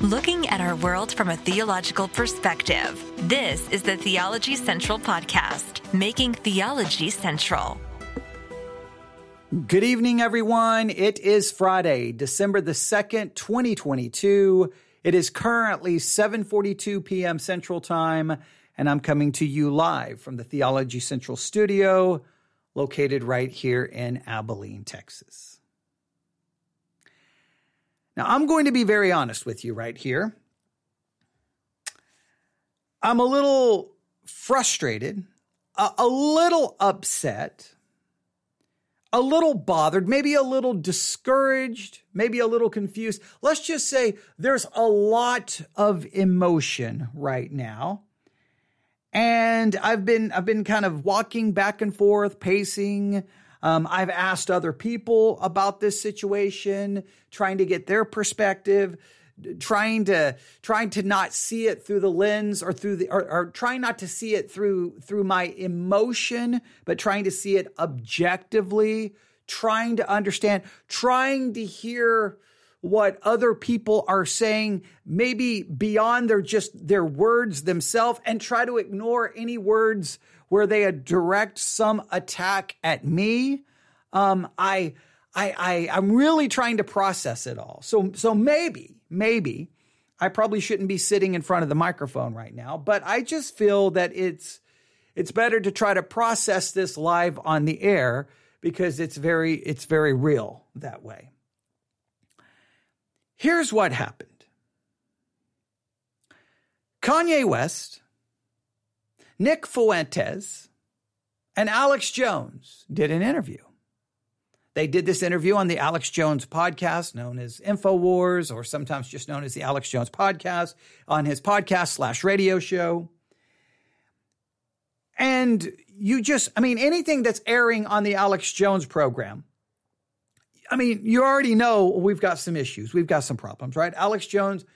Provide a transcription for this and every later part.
looking at our world from a theological perspective. This is the Theology Central Podcast, making theology central. Good evening, everyone. It is Friday, December the 2nd, 2022. It is currently 7:42 p.m. Central Time, and I'm coming to you live from the Theology Central studio located right here in Abilene, Texas. Now, I'm going to be very honest with you right here. I'm a little frustrated, a, a little upset, a little bothered, maybe a little discouraged, maybe a little confused. Let's just say there's a lot of emotion right now. And I've been I've been kind of walking back and forth, pacing, um, I've asked other people about this situation, trying to get their perspective, trying to trying to not see it through the lens or through the or, or trying not to see it through through my emotion, but trying to see it objectively, trying to understand, trying to hear what other people are saying, maybe beyond their just their words themselves, and try to ignore any words where they direct some attack at me. Um, I, I, I, I'm really trying to process it all. So, so maybe, maybe I probably shouldn't be sitting in front of the microphone right now, but I just feel that it's, it's better to try to process this live on the air because it's very, it's very real that way. Here's what happened. Kanye West Nick Fuentes and Alex Jones did an interview. They did this interview on the Alex Jones podcast, known as InfoWars, or sometimes just known as the Alex Jones podcast, on his podcast slash radio show. And you just, I mean, anything that's airing on the Alex Jones program, I mean, you already know we've got some issues. We've got some problems, right? Alex Jones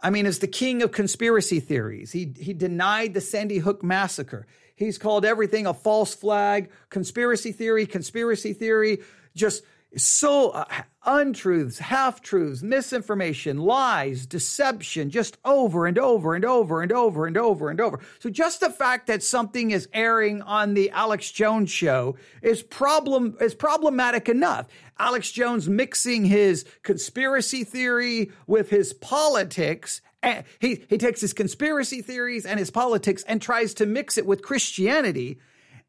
I mean, is the king of conspiracy theories. He, he denied the Sandy Hook massacre. He's called everything a false flag, conspiracy theory, conspiracy theory, just so uh, untruths, half truths, misinformation, lies, deception, just over and over and over and over and over and over. So just the fact that something is airing on the Alex Jones show is problem is problematic enough. Alex Jones mixing his conspiracy theory with his politics he, he takes his conspiracy theories and his politics and tries to mix it with Christianity.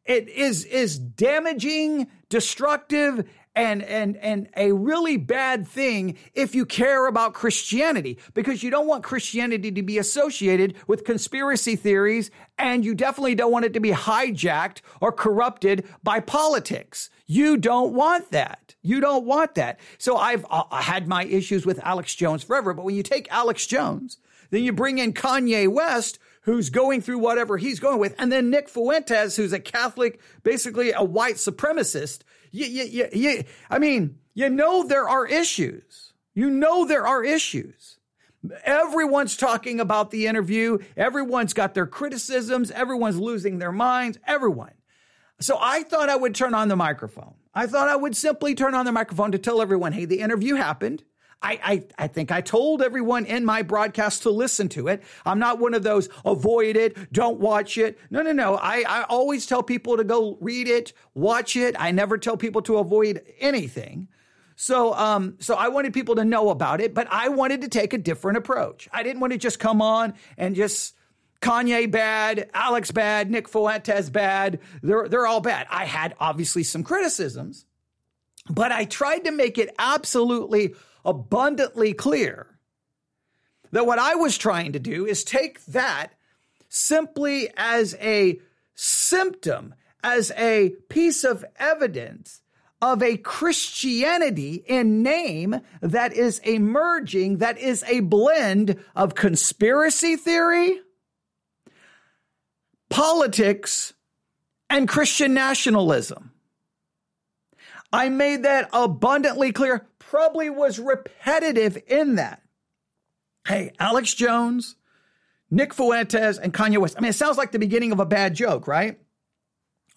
It is, is damaging, destructive, and and and a really bad thing if you care about Christianity because you don't want Christianity to be associated with conspiracy theories and you definitely don't want it to be hijacked or corrupted by politics. You don't want that. You don't want that. So I've uh, had my issues with Alex Jones forever, but when you take Alex Jones, then you bring in Kanye West who's going through whatever he's going with, and then Nick Fuentes, who's a Catholic, basically a white supremacist. You, you, you, I mean, you know there are issues. You know there are issues. Everyone's talking about the interview. Everyone's got their criticisms. Everyone's losing their minds. Everyone. So I thought I would turn on the microphone. I thought I would simply turn on the microphone to tell everyone, hey, the interview happened. I, I, I think I told everyone in my broadcast to listen to it. I'm not one of those avoid it, don't watch it. No, no, no. I, I always tell people to go read it, watch it. I never tell people to avoid anything. So, um, so I wanted people to know about it, but I wanted to take a different approach. I didn't want to just come on and just Kanye bad, Alex bad, Nick Fuentes bad. They're, they're all bad. I had obviously some criticisms, but I tried to make it absolutely abundantly clear that what I was trying to do is take that simply as a symptom, as a piece of evidence of a Christianity in name that is emerging, that is a blend of conspiracy theory, politics, and Christian nationalism. I made that abundantly clear probably was repetitive in that. Hey, Alex Jones, Nick Fuentes, and Kanye West. I mean, it sounds like the beginning of a bad joke, right?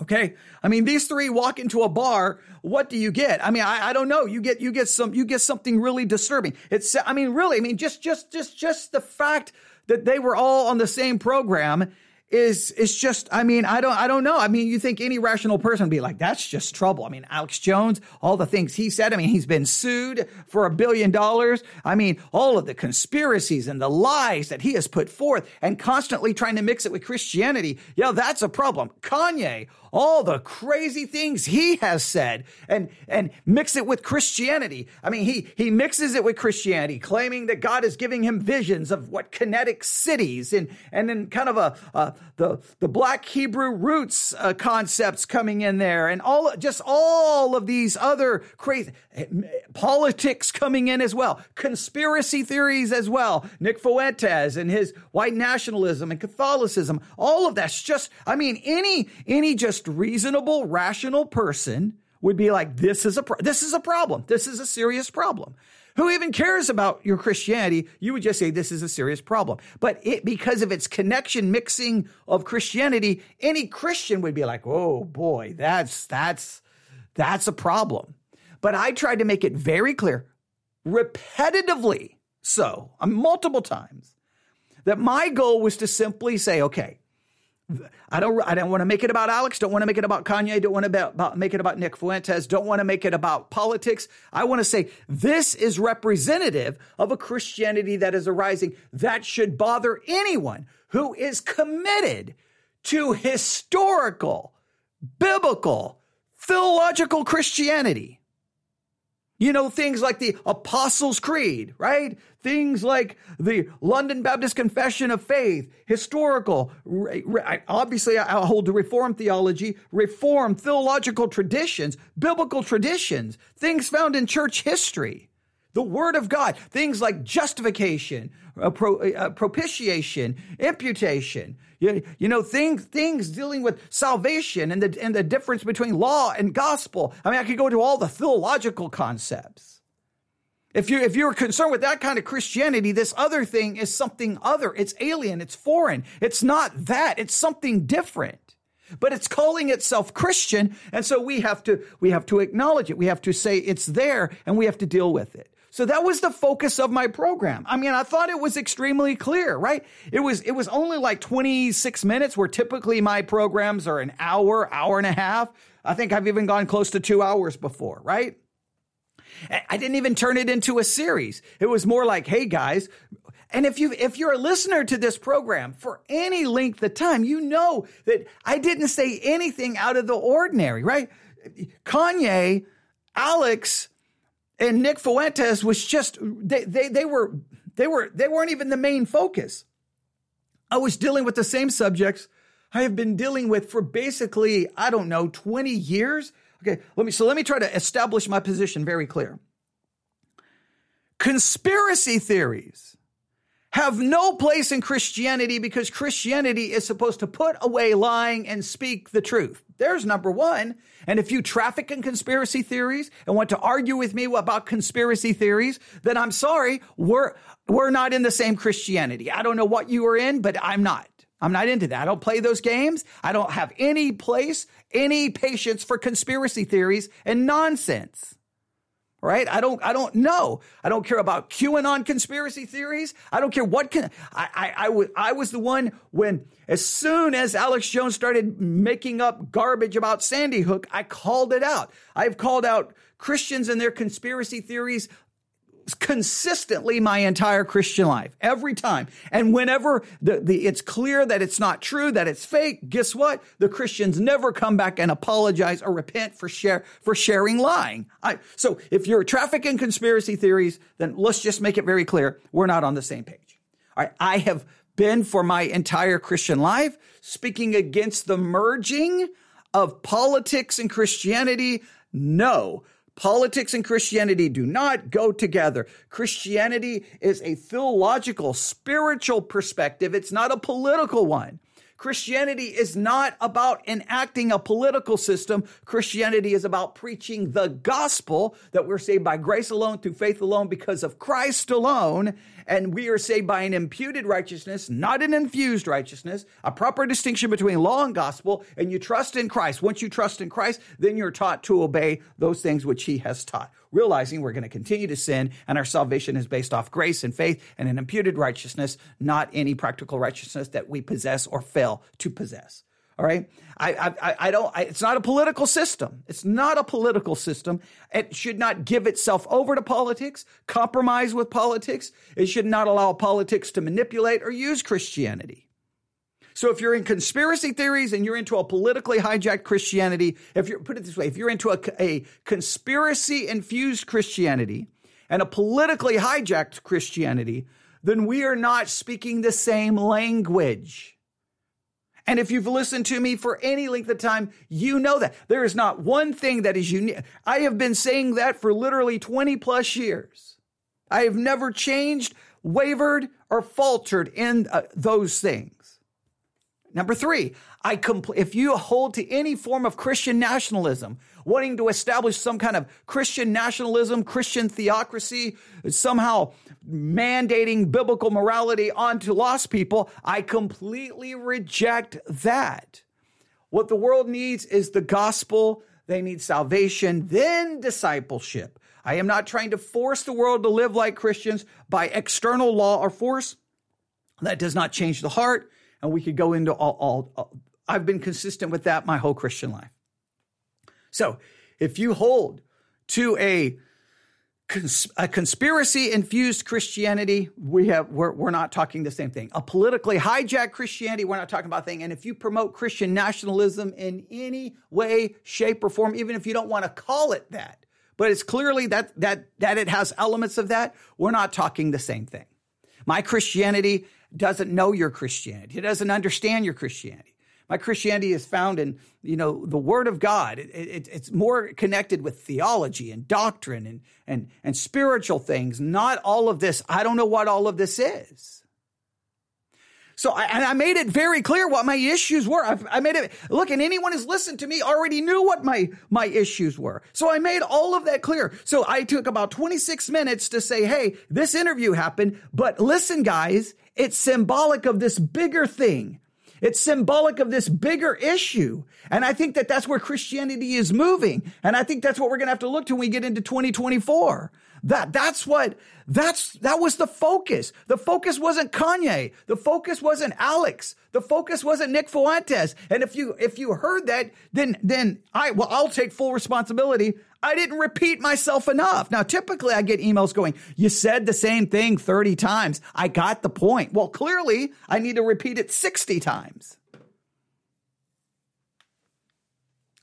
Okay. I mean, these three walk into a bar. What do you get? I mean, I, I don't know. You get, you get some, you get something really disturbing. It's, I mean, really, I mean, just, just, just, just the fact that they were all on the same program is is just I mean I don't I don't know. I mean you think any rational person would be like that's just trouble. I mean Alex Jones all the things he said I mean he's been sued for a billion dollars. I mean all of the conspiracies and the lies that he has put forth and constantly trying to mix it with Christianity. Yeah that's a problem. Kanye all the crazy things he has said and and mix it with Christianity. I mean, he he mixes it with Christianity, claiming that God is giving him visions of what kinetic cities and and then kind of a uh, the the Black Hebrew roots uh, concepts coming in there, and all just all of these other crazy politics coming in as well, conspiracy theories as well. Nick Fuentes and his white nationalism and Catholicism, all of that's just. I mean, any any just reasonable, rational person would be like, this is a, pro- this is a problem. This is a serious problem. Who even cares about your Christianity? You would just say this is a serious problem. But it, because of its connection mixing of Christianity, any Christian would be like, oh boy, that's, that's, that's a problem. But I tried to make it very clear, repetitively so, uh, multiple times, that my goal was to simply say, okay, I don't. I don't want to make it about Alex. Don't want to make it about Kanye. Don't want to about, about, make it about Nick Fuentes. Don't want to make it about politics. I want to say this is representative of a Christianity that is arising that should bother anyone who is committed to historical, biblical, theological Christianity. You know, things like the Apostles' Creed, right? Things like the London Baptist Confession of Faith, historical, obviously, I hold to Reformed theology, Reformed theological traditions, biblical traditions, things found in church history. The Word of God, things like justification, uh, pro, uh, propitiation, imputation, you, you know, things, things dealing with salvation and the, and the difference between law and gospel. I mean, I could go to all the theological concepts. If you if you're concerned with that kind of Christianity, this other thing is something other. It's alien, it's foreign. It's not that. It's something different. But it's calling itself Christian, and so we have to we have to acknowledge it. We have to say it's there and we have to deal with it. So that was the focus of my program. I mean, I thought it was extremely clear, right? It was, it was only like 26 minutes where typically my programs are an hour, hour and a half. I think I've even gone close to two hours before, right? I didn't even turn it into a series. It was more like, hey guys, and if you if you're a listener to this program for any length of time, you know that I didn't say anything out of the ordinary, right? Kanye, Alex, and Nick Fuentes was just they they they were they were they weren't even the main focus. I was dealing with the same subjects I have been dealing with for basically I don't know 20 years. Okay, let me so let me try to establish my position very clear. Conspiracy theories have no place in Christianity because Christianity is supposed to put away lying and speak the truth. There's number one. And if you traffic in conspiracy theories and want to argue with me about conspiracy theories, then I'm sorry, we're, we're not in the same Christianity. I don't know what you are in, but I'm not. I'm not into that. I don't play those games. I don't have any place, any patience for conspiracy theories and nonsense right? I don't, I don't know. I don't care about QAnon conspiracy theories. I don't care what can, I, I, I, w- I was the one when, as soon as Alex Jones started making up garbage about Sandy Hook, I called it out. I've called out Christians and their conspiracy theories consistently my entire Christian life, every time. And whenever the, the, it's clear that it's not true, that it's fake, guess what? The Christians never come back and apologize or repent for share, for sharing lying. I, so if you're trafficking conspiracy theories, then let's just make it very clear. We're not on the same page. All right. I have been for my entire Christian life speaking against the merging of politics and Christianity. No, Politics and Christianity do not go together. Christianity is a theological, spiritual perspective. It's not a political one. Christianity is not about enacting a political system. Christianity is about preaching the gospel that we're saved by grace alone, through faith alone, because of Christ alone. And we are saved by an imputed righteousness, not an infused righteousness, a proper distinction between law and gospel. And you trust in Christ. Once you trust in Christ, then you're taught to obey those things which he has taught realizing we're going to continue to sin and our salvation is based off grace and faith and an imputed righteousness, not any practical righteousness that we possess or fail to possess. All right. I, I, I don't, I, it's not a political system. It's not a political system. It should not give itself over to politics, compromise with politics. It should not allow politics to manipulate or use Christianity. So if you're in conspiracy theories and you're into a politically hijacked Christianity, if you put it this way, if you're into a, a conspiracy infused Christianity and a politically hijacked Christianity, then we are not speaking the same language. And if you've listened to me for any length of time, you know that there is not one thing that is unique. I have been saying that for literally 20 plus years. I have never changed, wavered, or faltered in uh, those things. Number three, I compl- if you hold to any form of Christian nationalism, wanting to establish some kind of Christian nationalism, Christian theocracy, somehow mandating biblical morality onto lost people, I completely reject that. What the world needs is the gospel. They need salvation, then discipleship. I am not trying to force the world to live like Christians by external law or force. That does not change the heart and we could go into all, all, all I've been consistent with that my whole Christian life. So if you hold to a a conspiracy infused Christianity, we have we're, we're not talking the same thing. A politically hijacked Christianity, we're not talking about thing. And if you promote Christian nationalism in any way, shape, or form, even if you don't want to call it that, but it's clearly that that that it has elements of that, we're not talking the same thing. My Christianity doesn't know your Christianity. It doesn't understand your Christianity. My Christianity is found in, you know, the Word of God. It, it, it's more connected with theology and doctrine and, and, and spiritual things, not all of this. I don't know what all of this is. So, I, and I made it very clear what my issues were. I, I made it, look, and anyone who's listened to me already knew what my, my issues were. So I made all of that clear. So I took about 26 minutes to say, Hey, this interview happened, but listen, guys, it's symbolic of this bigger thing. It's symbolic of this bigger issue. And I think that that's where Christianity is moving. And I think that's what we're going to have to look to when we get into 2024. That, that's what, that's, that was the focus. The focus wasn't Kanye. The focus wasn't Alex. The focus wasn't Nick Fuentes. And if you, if you heard that, then, then I, well, I'll take full responsibility. I didn't repeat myself enough. Now, typically I get emails going, you said the same thing 30 times. I got the point. Well, clearly I need to repeat it 60 times.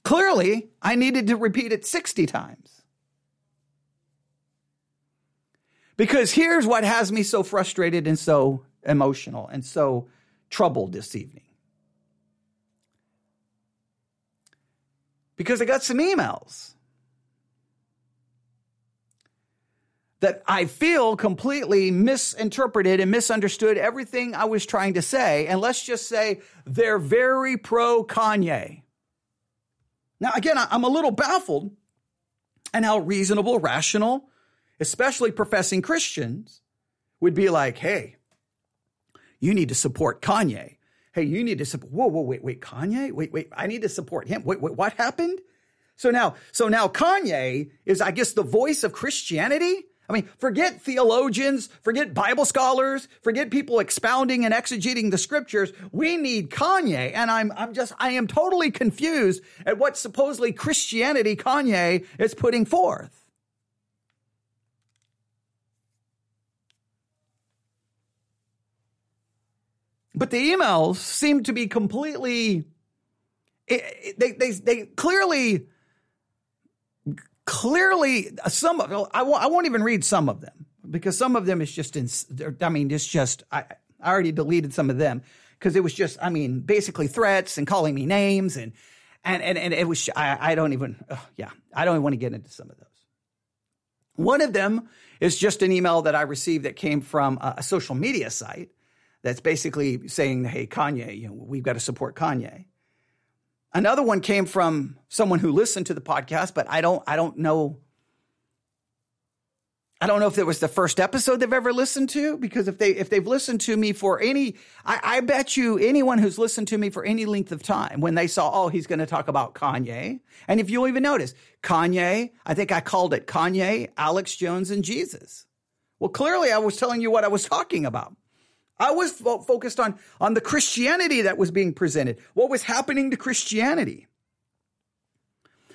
Clearly I needed to repeat it 60 times. Because here's what has me so frustrated and so emotional and so troubled this evening. Because I got some emails that I feel completely misinterpreted and misunderstood everything I was trying to say. And let's just say they're very pro Kanye. Now, again, I'm a little baffled and how reasonable, rational, especially professing Christians, would be like, hey, you need to support Kanye. Hey, you need to support, whoa, whoa, wait, wait, Kanye? Wait, wait, I need to support him. Wait, wait, what happened? So now, so now Kanye is, I guess, the voice of Christianity? I mean, forget theologians, forget Bible scholars, forget people expounding and exegeting the scriptures. We need Kanye. And I'm, I'm just, I am totally confused at what supposedly Christianity Kanye is putting forth. But the emails seem to be completely, they, they, they clearly, clearly some of, I won't, I won't even read some of them because some of them is just in, I mean, it's just, I, I already deleted some of them because it was just, I mean, basically threats and calling me names and, and, and, and it was, I, I don't even, yeah, I don't even want to get into some of those. One of them is just an email that I received that came from a social media site that's basically saying, hey, Kanye, you know, we've got to support Kanye. Another one came from someone who listened to the podcast, but I don't I don't know. I don't know if it was the first episode they've ever listened to because if they if they've listened to me for any I, I bet you anyone who's listened to me for any length of time when they saw oh he's going to talk about Kanye. And if you'll even notice Kanye I think I called it Kanye Alex Jones and Jesus. Well clearly I was telling you what I was talking about I was fo- focused on, on the Christianity that was being presented, what was happening to Christianity.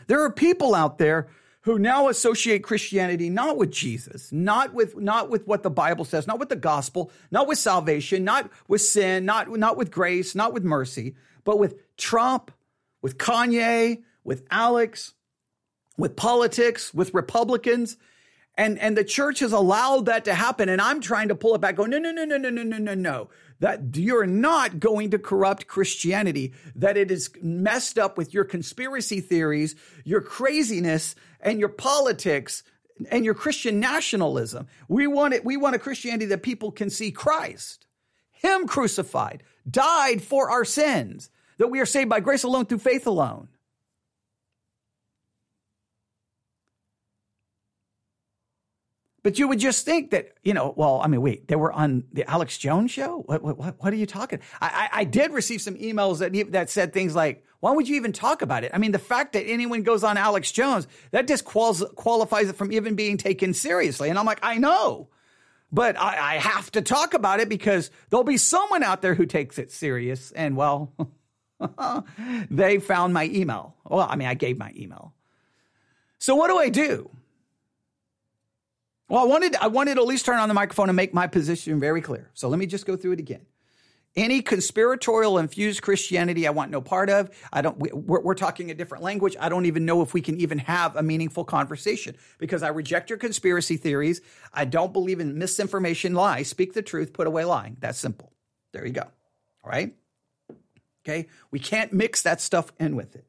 There are people out there who now associate Christianity not with Jesus, not with, not with what the Bible says, not with the gospel, not with salvation, not with sin, not, not with grace, not with mercy, but with Trump, with Kanye, with Alex, with politics, with Republicans. And, and the church has allowed that to happen. And I'm trying to pull it back, go, no, no, no, no, no, no, no, no, no. That you're not going to corrupt Christianity, that it is messed up with your conspiracy theories, your craziness, and your politics and your Christian nationalism. We want it, we want a Christianity that people can see Christ, Him crucified, died for our sins, that we are saved by grace alone through faith alone. But you would just think that, you know, well, I mean, wait, they were on the Alex Jones show? What, what, what are you talking? I, I, I, did receive some emails that, that said things like, why would you even talk about it? I mean, the fact that anyone goes on Alex Jones, that disqualifies it from even being taken seriously. And I'm like, I know, but I, I have to talk about it because there'll be someone out there who takes it serious. And well, they found my email. Well, I mean, I gave my email. So what do I do? Well, I wanted I wanted to at least turn on the microphone and make my position very clear. So let me just go through it again. Any conspiratorial infused Christianity, I want no part of. I don't. We're, we're, talking a different language. I don't even know if we can even have a meaningful conversation because I reject your conspiracy theories. I don't believe in misinformation, lies. Speak the truth, put away lying. That's simple. There you go. All right. Okay. We can't mix that stuff in with it.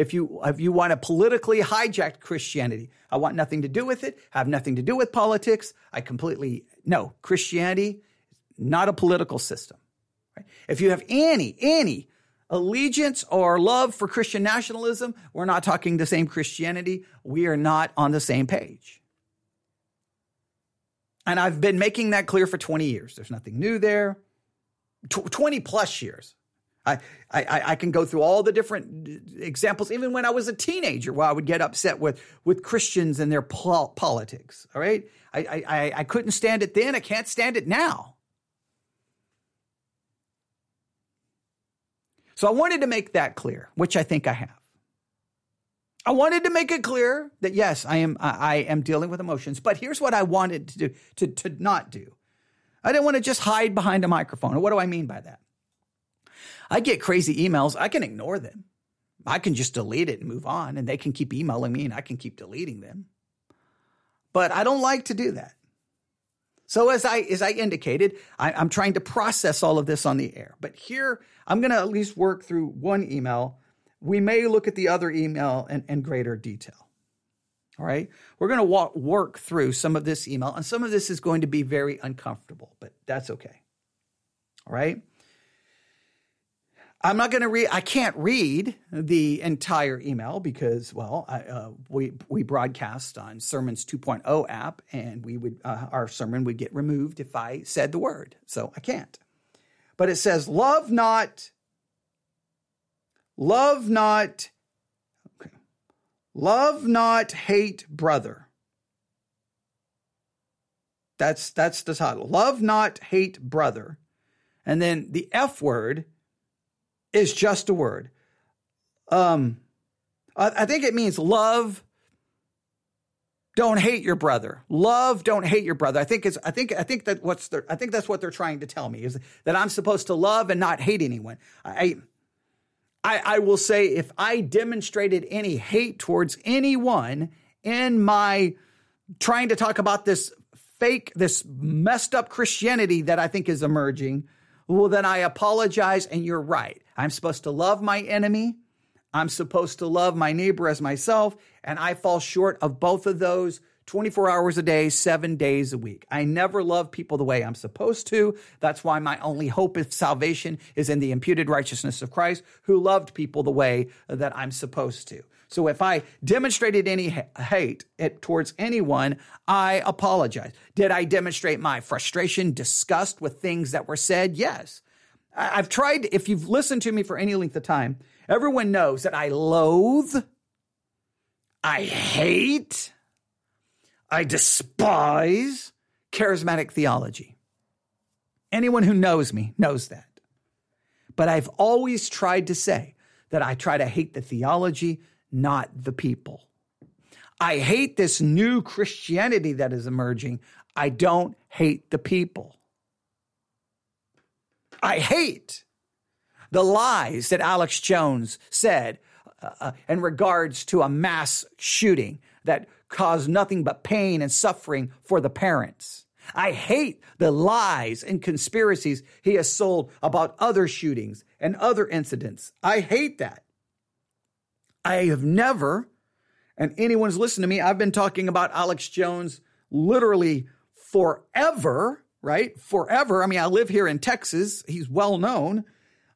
If you if you want to politically hijack Christianity, I want nothing to do with it. Have nothing to do with politics. I completely no Christianity, is not a political system. Right? If you have any any allegiance or love for Christian nationalism, we're not talking the same Christianity. We are not on the same page. And I've been making that clear for 20 years. There's nothing new there. 20 plus years. I, I, I can go through all the different uh, examples, even when I was a teenager, where I would get upset with, with Christians and their pol- politics. All right. I, I, I couldn't stand it then. I can't stand it now. So I wanted to make that clear, which I think I have. I wanted to make it clear that yes, I am I am dealing with emotions, but here's what I wanted to do to, to not do. I didn't want to just hide behind a microphone. what do I mean by that? I get crazy emails. I can ignore them. I can just delete it and move on, and they can keep emailing me and I can keep deleting them. But I don't like to do that. So as I as I indicated, I, am trying to process all of this on the air. But here I'm to at least work through one email. We may look at the other email in, in greater detail. All right, we're to walk, work through some of this email, and some of this is going to be very uncomfortable, but that's okay. All right. I'm not going to read. I can't read the entire email because, well, I, uh, we we broadcast on Sermons 2.0 app, and we would uh, our sermon would get removed if I said the word, so I can't. But it says, "Love not, love not, okay. love not, hate brother." That's that's the title. Love not, hate brother, and then the F word is just a word. Um, I, I think it means love. Don't hate your brother. Love. Don't hate your brother. I think it's. I think. I think that what's. Their, I think that's what they're trying to tell me is that I'm supposed to love and not hate anyone. I. I, I will say if I demonstrated any hate towards anyone in my trying to talk about this fake, this messed up Christianity that I think is emerging, well, then I apologize and you're right. I'm supposed to love my enemy. I'm supposed to love my neighbor as myself. And I fall short of both of those 24 hours a day, seven days a week. I never love people the way I'm supposed to. That's why my only hope of salvation is in the imputed righteousness of Christ, who loved people the way that I'm supposed to. So if I demonstrated any hate towards anyone, I apologize. Did I demonstrate my frustration, disgust with things that were said? Yes. I've tried, if you've listened to me for any length of time, everyone knows that I loathe, I hate, I despise charismatic theology. Anyone who knows me knows that. But I've always tried to say that I try to hate the theology, not the people. I hate this new Christianity that is emerging. I don't hate the people. I hate the lies that Alex Jones said uh, uh, in regards to a mass shooting that caused nothing but pain and suffering for the parents. I hate the lies and conspiracies he has sold about other shootings and other incidents. I hate that. I have never, and anyone's listened to me, I've been talking about Alex Jones literally forever, right? Forever. I mean, I live here in Texas. He's well known.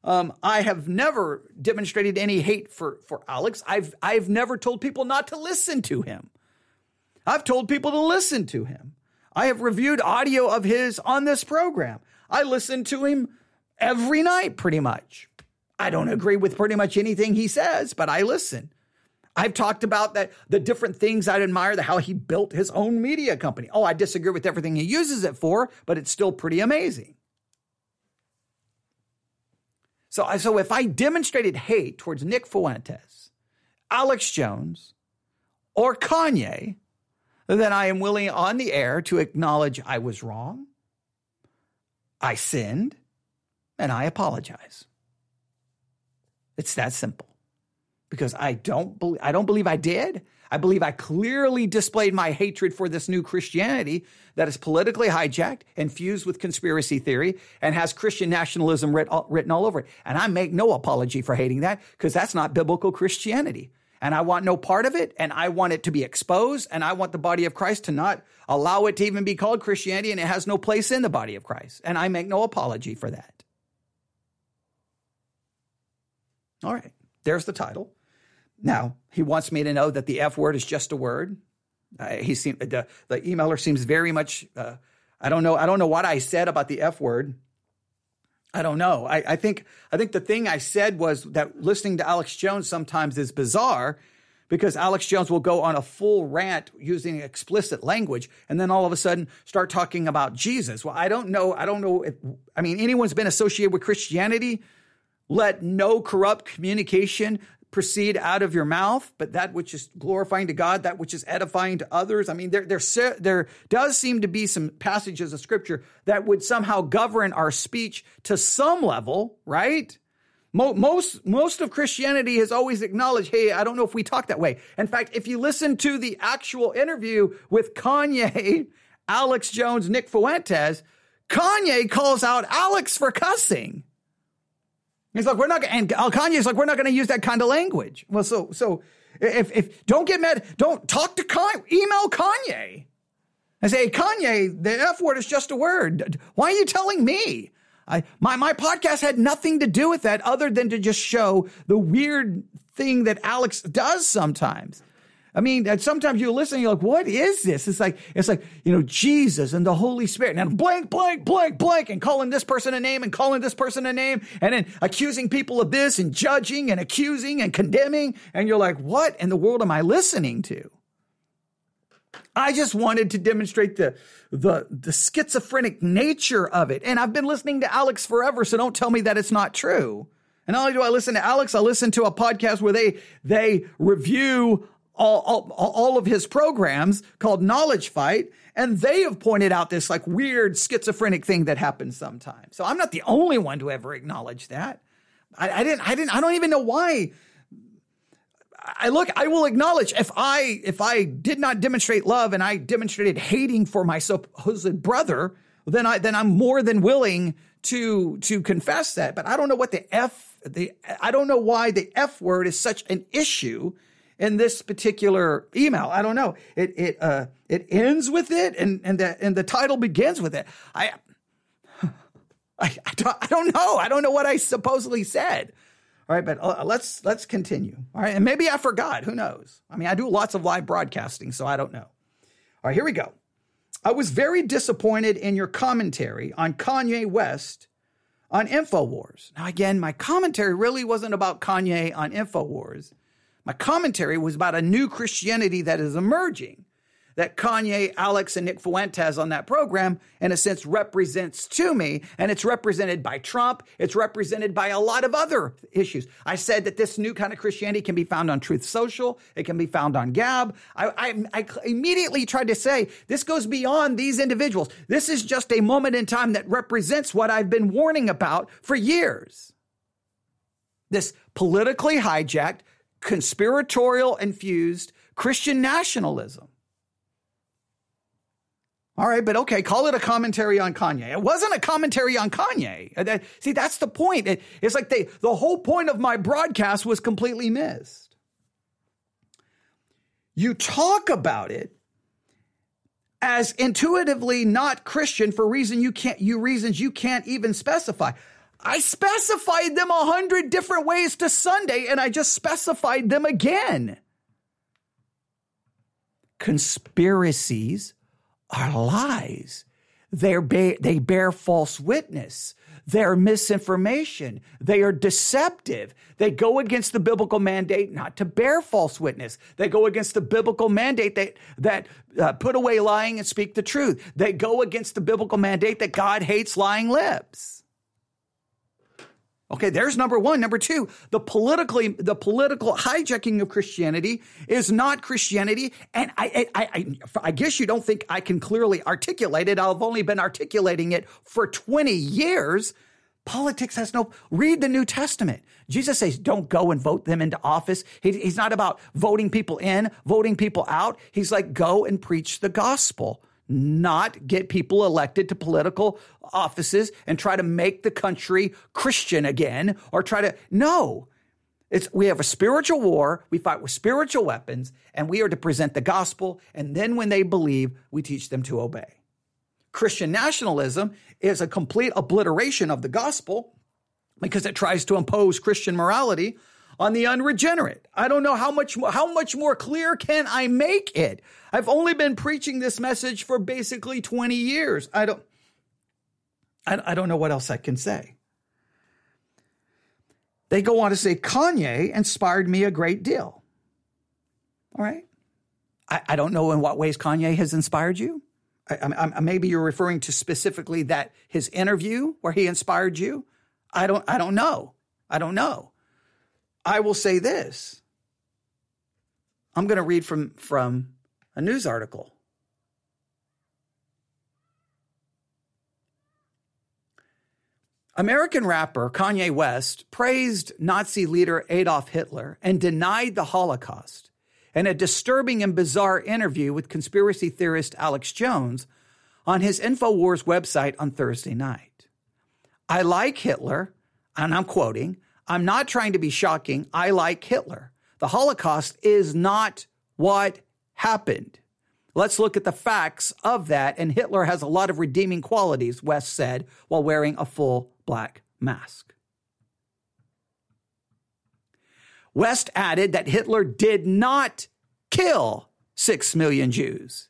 Um, I have never demonstrated any hate for, for Alex. I've, I've never told people not to listen to him. I've told people to listen to him. I have reviewed audio of his on this program. I listen to him every night, pretty much. I don't agree with pretty much anything he says, but I listen. I've talked about that the different things I'd admire, the how he built his own media company. Oh, I disagree with everything he uses it for, but it's still pretty amazing. So, so if I demonstrated hate towards Nick Fuentes, Alex Jones, or Kanye, then I am willing on the air to acknowledge I was wrong, I sinned, and I apologize. It's that simple. Because I don't believe I don't believe I did. I believe I clearly displayed my hatred for this new Christianity that is politically hijacked, infused with conspiracy theory, and has Christian nationalism writ, written all over it. And I make no apology for hating that because that's not biblical Christianity. And I want no part of it, and I want it to be exposed, and I want the body of Christ to not allow it to even be called Christianity, and it has no place in the body of Christ. And I make no apology for that. All right, there's the title. Now, he wants me to know that the F word is just a word. Uh, he the, the emailer seems very much. Uh, I don't know. I don't know what I said about the F word. I don't know. I, I think I think the thing I said was that listening to Alex Jones sometimes is bizarre because Alex Jones will go on a full rant using explicit language and then all of a sudden start talking about Jesus. Well, I don't know. I don't know if I mean anyone's been associated with Christianity let no corrupt communication proceed out of your mouth, but that which is glorifying to God, that which is edifying to others. I mean, there, there, there does seem to be some passages of scripture that would somehow govern our speech to some level, right? Most, most of Christianity has always acknowledged, hey, I don't know if we talk that way. In fact, if you listen to the actual interview with Kanye, Alex Jones, Nick Fuentes, Kanye calls out Alex for cussing. He's like, we're not, and Kanye's like, we're not going to use that kind of language. Well, so, so if, if, don't get mad, don't talk to Kanye, email Kanye. I say, hey, Kanye, the F word is just a word. Why are you telling me? I, my, my podcast had nothing to do with that other than to just show the weird thing that Alex does sometimes. I mean, sometimes you listen, you're like, what is this? It's like, it's like, you know, Jesus and the Holy Spirit and blank, blank, blank, blank, and calling this person a name and calling this person a name and then accusing people of this and judging and accusing and condemning. And you're like, what in the world am I listening to? I just wanted to demonstrate the, the, the schizophrenic nature of it. And I've been listening to Alex forever, so don't tell me that it's not true. And not only do I listen to Alex, I listen to a podcast where they, they review all, all, all of his programs called Knowledge Fight, and they have pointed out this like weird schizophrenic thing that happens sometimes. So I'm not the only one to ever acknowledge that. I, I didn't. I didn't. I don't even know why. I look. I will acknowledge if I if I did not demonstrate love and I demonstrated hating for my supposed brother, then I then I'm more than willing to to confess that. But I don't know what the f the I don't know why the f word is such an issue in this particular email. I don't know. It it uh it ends with it and and the and the title begins with it. I I, I, don't, I don't know. I don't know what I supposedly said. All right, but uh, let's let's continue. All right, and maybe I forgot. Who knows? I mean, I do lots of live broadcasting, so I don't know. All right, here we go. I was very disappointed in your commentary on Kanye West on InfoWars. Now, again, my commentary really wasn't about Kanye on InfoWars. My commentary was about a new Christianity that is emerging that Kanye, Alex, and Nick Fuentes on that program, in a sense, represents to me. And it's represented by Trump. It's represented by a lot of other issues. I said that this new kind of Christianity can be found on Truth Social. It can be found on Gab. I, I, I immediately tried to say this goes beyond these individuals. This is just a moment in time that represents what I've been warning about for years. This politically hijacked, conspiratorial infused Christian nationalism. All right, but okay, call it a commentary on Kanye. It wasn't a commentary on Kanye. See, that's the point. it's like they, the whole point of my broadcast was completely missed. You talk about it as intuitively not Christian for reason you can't, you reasons you can't even specify. I specified them a hundred different ways to Sunday, and I just specified them again. Conspiracies are lies. They're ba- they bear false witness. They're misinformation. They are deceptive. They go against the biblical mandate not to bear false witness. They go against the biblical mandate that, that uh, put away lying and speak the truth. They go against the biblical mandate that God hates lying lips. Okay, there's number one. Number two, the politically the political hijacking of Christianity is not Christianity, and I, I I I guess you don't think I can clearly articulate it. I've only been articulating it for 20 years. Politics has no. Read the New Testament. Jesus says, "Don't go and vote them into office." He, he's not about voting people in, voting people out. He's like, "Go and preach the gospel." Not get people elected to political offices and try to make the country Christian again or try to no. It's we have a spiritual war, we fight with spiritual weapons and we are to present the gospel and then when they believe, we teach them to obey. Christian nationalism is a complete obliteration of the gospel because it tries to impose Christian morality on the unregenerate. I don't know how much how much more clear can I make it. I've only been preaching this message for basically 20 years. I don't I, I don't know what else I can say. They go on to say Kanye inspired me a great deal. All right. I, I don't know in what ways Kanye has inspired you. I, I, maybe you're referring to specifically that his interview where he inspired you. I don't. I don't know. I don't know. I will say this. I'm going to read from, from a news article. American rapper Kanye West praised Nazi leader Adolf Hitler and denied the Holocaust in a disturbing and bizarre interview with conspiracy theorist Alex Jones on his InfoWars website on Thursday night. I like Hitler, and I'm quoting, I'm not trying to be shocking. I like Hitler. The Holocaust is not what happened. Let's look at the facts of that. And Hitler has a lot of redeeming qualities, West said, while wearing a full black mask. West added that Hitler did not kill six million Jews.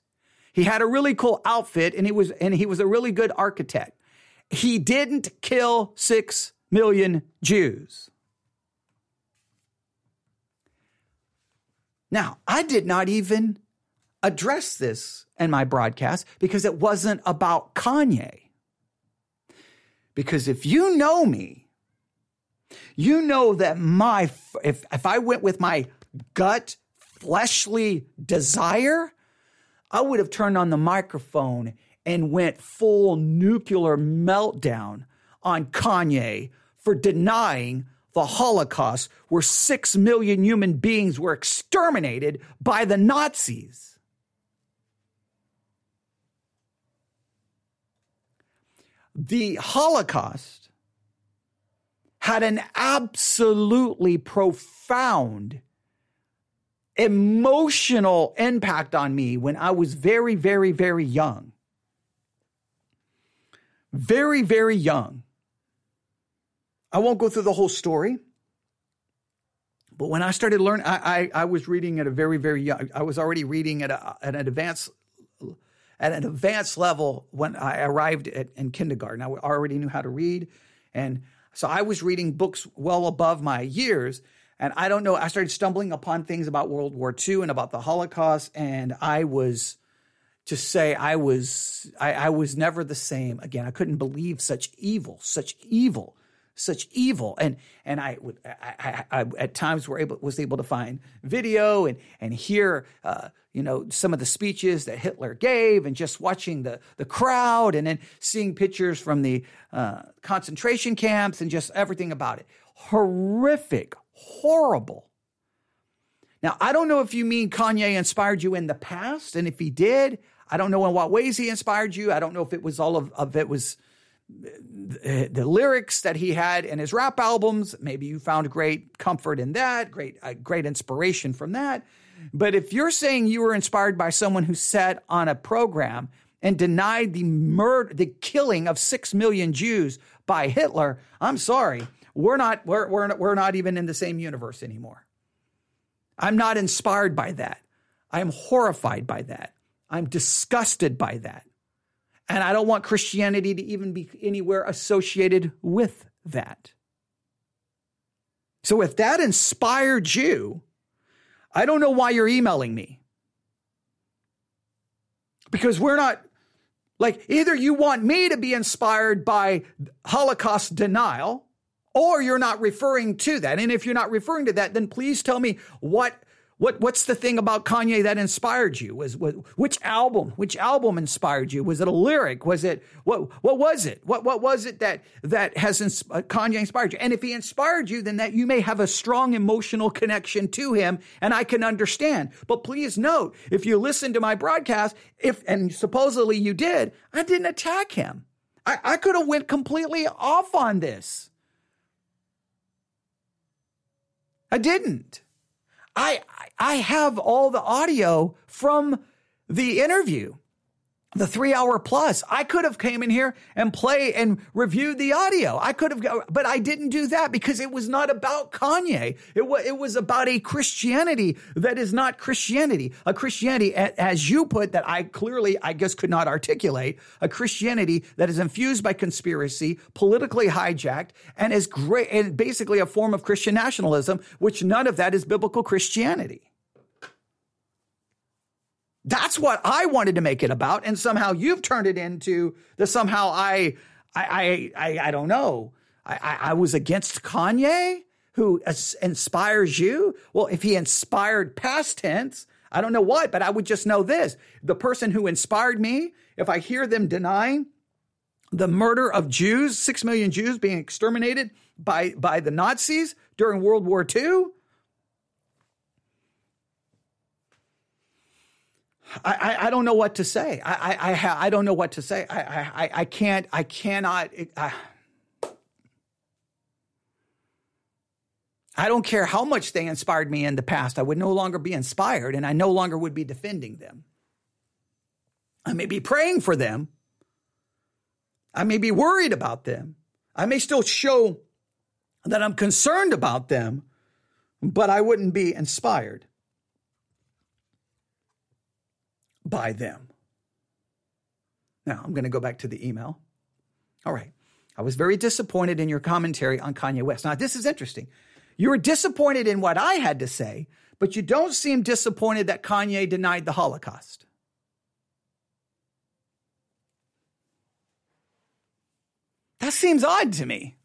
He had a really cool outfit and he was and he was a really good architect. He didn't kill six million Jews. Now, I did not even address this in my broadcast because it wasn't about Kanye. Because if you know me, you know that my if if I went with my gut fleshly desire, I would have turned on the microphone and went full nuclear meltdown on Kanye for denying the Holocaust, where six million human beings were exterminated by the Nazis. The Holocaust had an absolutely profound emotional impact on me when I was very, very, very young. Very, very young. I won't go through the whole story. But when I started learning, I, I, I, was reading at a very, very young, I was already reading at, a, at an advanced at an advanced level when I arrived at, in kindergarten. I already knew how to read. And so I was reading books well above my years. And I don't know, I started stumbling upon things about World War II and about the Holocaust. And I was, to say I was, I, I was never the same again. I couldn't believe such evil, such evil such evil. And and I would I, I, I, at times were able was able to find video and and hear uh, you know some of the speeches that Hitler gave, and just watching the the crowd, and then seeing pictures from the uh, concentration camps, and just everything about it. Horrific, horrible. Now I don't know if you mean Kanye inspired you in the past, and if he did. I don't know in what ways he inspired you. I don't know if it was all of, of it was the, the, lyrics that he had in his rap albums. Maybe you found great comfort in that, great uh, great inspiration from that. But if you're saying you were inspired by someone who sat on a program and denied the murder, the killing of six million Jews by Hitler, I'm sorry, we're not we're we're not, we're not even in the same universe anymore. I'm not inspired by that. I am horrified by that. I'm disgusted by that. And I don't want Christianity to even be anywhere associated with that. So if that inspired you, I don't know why you're emailing me. Because we're not like either you want me to be inspired by Holocaust denial or you're not referring to that. And if you're not referring to that, then please tell me what what what's the thing about Kanye that inspired you? Was, was which album? Which album inspired you? Was it a lyric? Was it what what was it? What what was it that that has uh, Kanye inspired you? And if he inspired you, then that you may have a strong emotional connection to him, and I can understand. But please note, if you listen to my broadcast, if and supposedly you did, I didn't attack him. I, I could have went completely off on this. I didn't. I I have all the audio from the interview the three hour plus. I could have came in here and play and reviewed the audio. I could have, but I didn't do that because it was not about Kanye. It was, it was about a Christianity that is not Christianity. A Christianity, as you put, that I clearly, I guess, could not articulate. A Christianity that is infused by conspiracy, politically hijacked, and is great, and basically a form of Christian nationalism, which none of that is biblical Christianity. That's what I wanted to make it about, and somehow you've turned it into the somehow I I I I, I don't know. I, I, I was against Kanye, who inspires you. Well, if he inspired past tense, I don't know what, but I would just know this: the person who inspired me, if I hear them denying the murder of Jews, six million Jews being exterminated by by the Nazis during World War II, I, I, don't know what to say. I, I, I, I don't know what to say. I, I, I can't, I cannot. I, I don't care how much they inspired me in the past. I would no longer be inspired and I no longer would be defending them. I may be praying for them. I may be worried about them. I may still show that I'm concerned about them, but I wouldn't be inspired. By them. Now, I'm going to go back to the email. All right. I was very disappointed in your commentary on Kanye West. Now, this is interesting. You were disappointed in what I had to say, but you don't seem disappointed that Kanye denied the Holocaust. That seems odd to me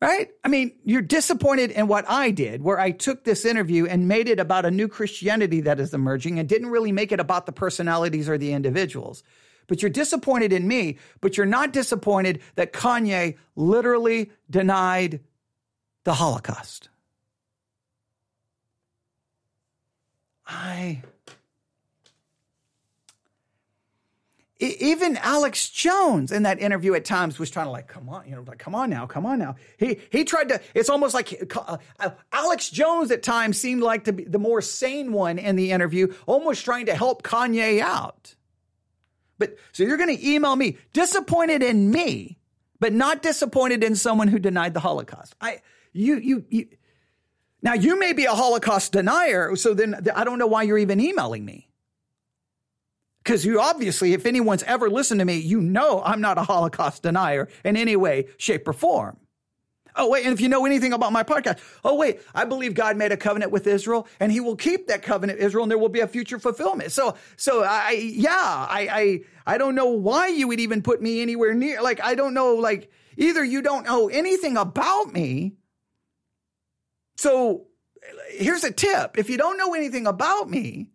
right? I mean, you're disappointed in what I did, where I took this interview and made it about a new Christianity that is emerging and didn't really make it about the personalities or the individuals. But you're disappointed in me, but you're not disappointed that Kanye literally denied the Holocaust. I even Alex Jones in that interview at times was trying to like, come on, you know, like, come on now, come on now. He he tried to. It's almost like uh, uh, Alex Jones at times seemed like to be the more sane one in the interview, almost trying to help Kanye out. But so you're going to email me disappointed in me, but not disappointed in someone who denied the Holocaust. I you you you. Now you may be a Holocaust denier, so then I don't know why you're even emailing me. Because you obviously, if anyone's ever listened to me, you know I'm not a Holocaust denier in any way, shape, or form. Oh, wait, and if you know anything about my podcast, oh, wait, I believe God made a covenant with Israel and he will keep that covenant Israel and there will be a future fulfillment. So, so I, yeah, I, I, I don't know why you would even put me anywhere near, like, I don't know, like, either you don't know anything about me. So here's a tip. If you don't know anything about me,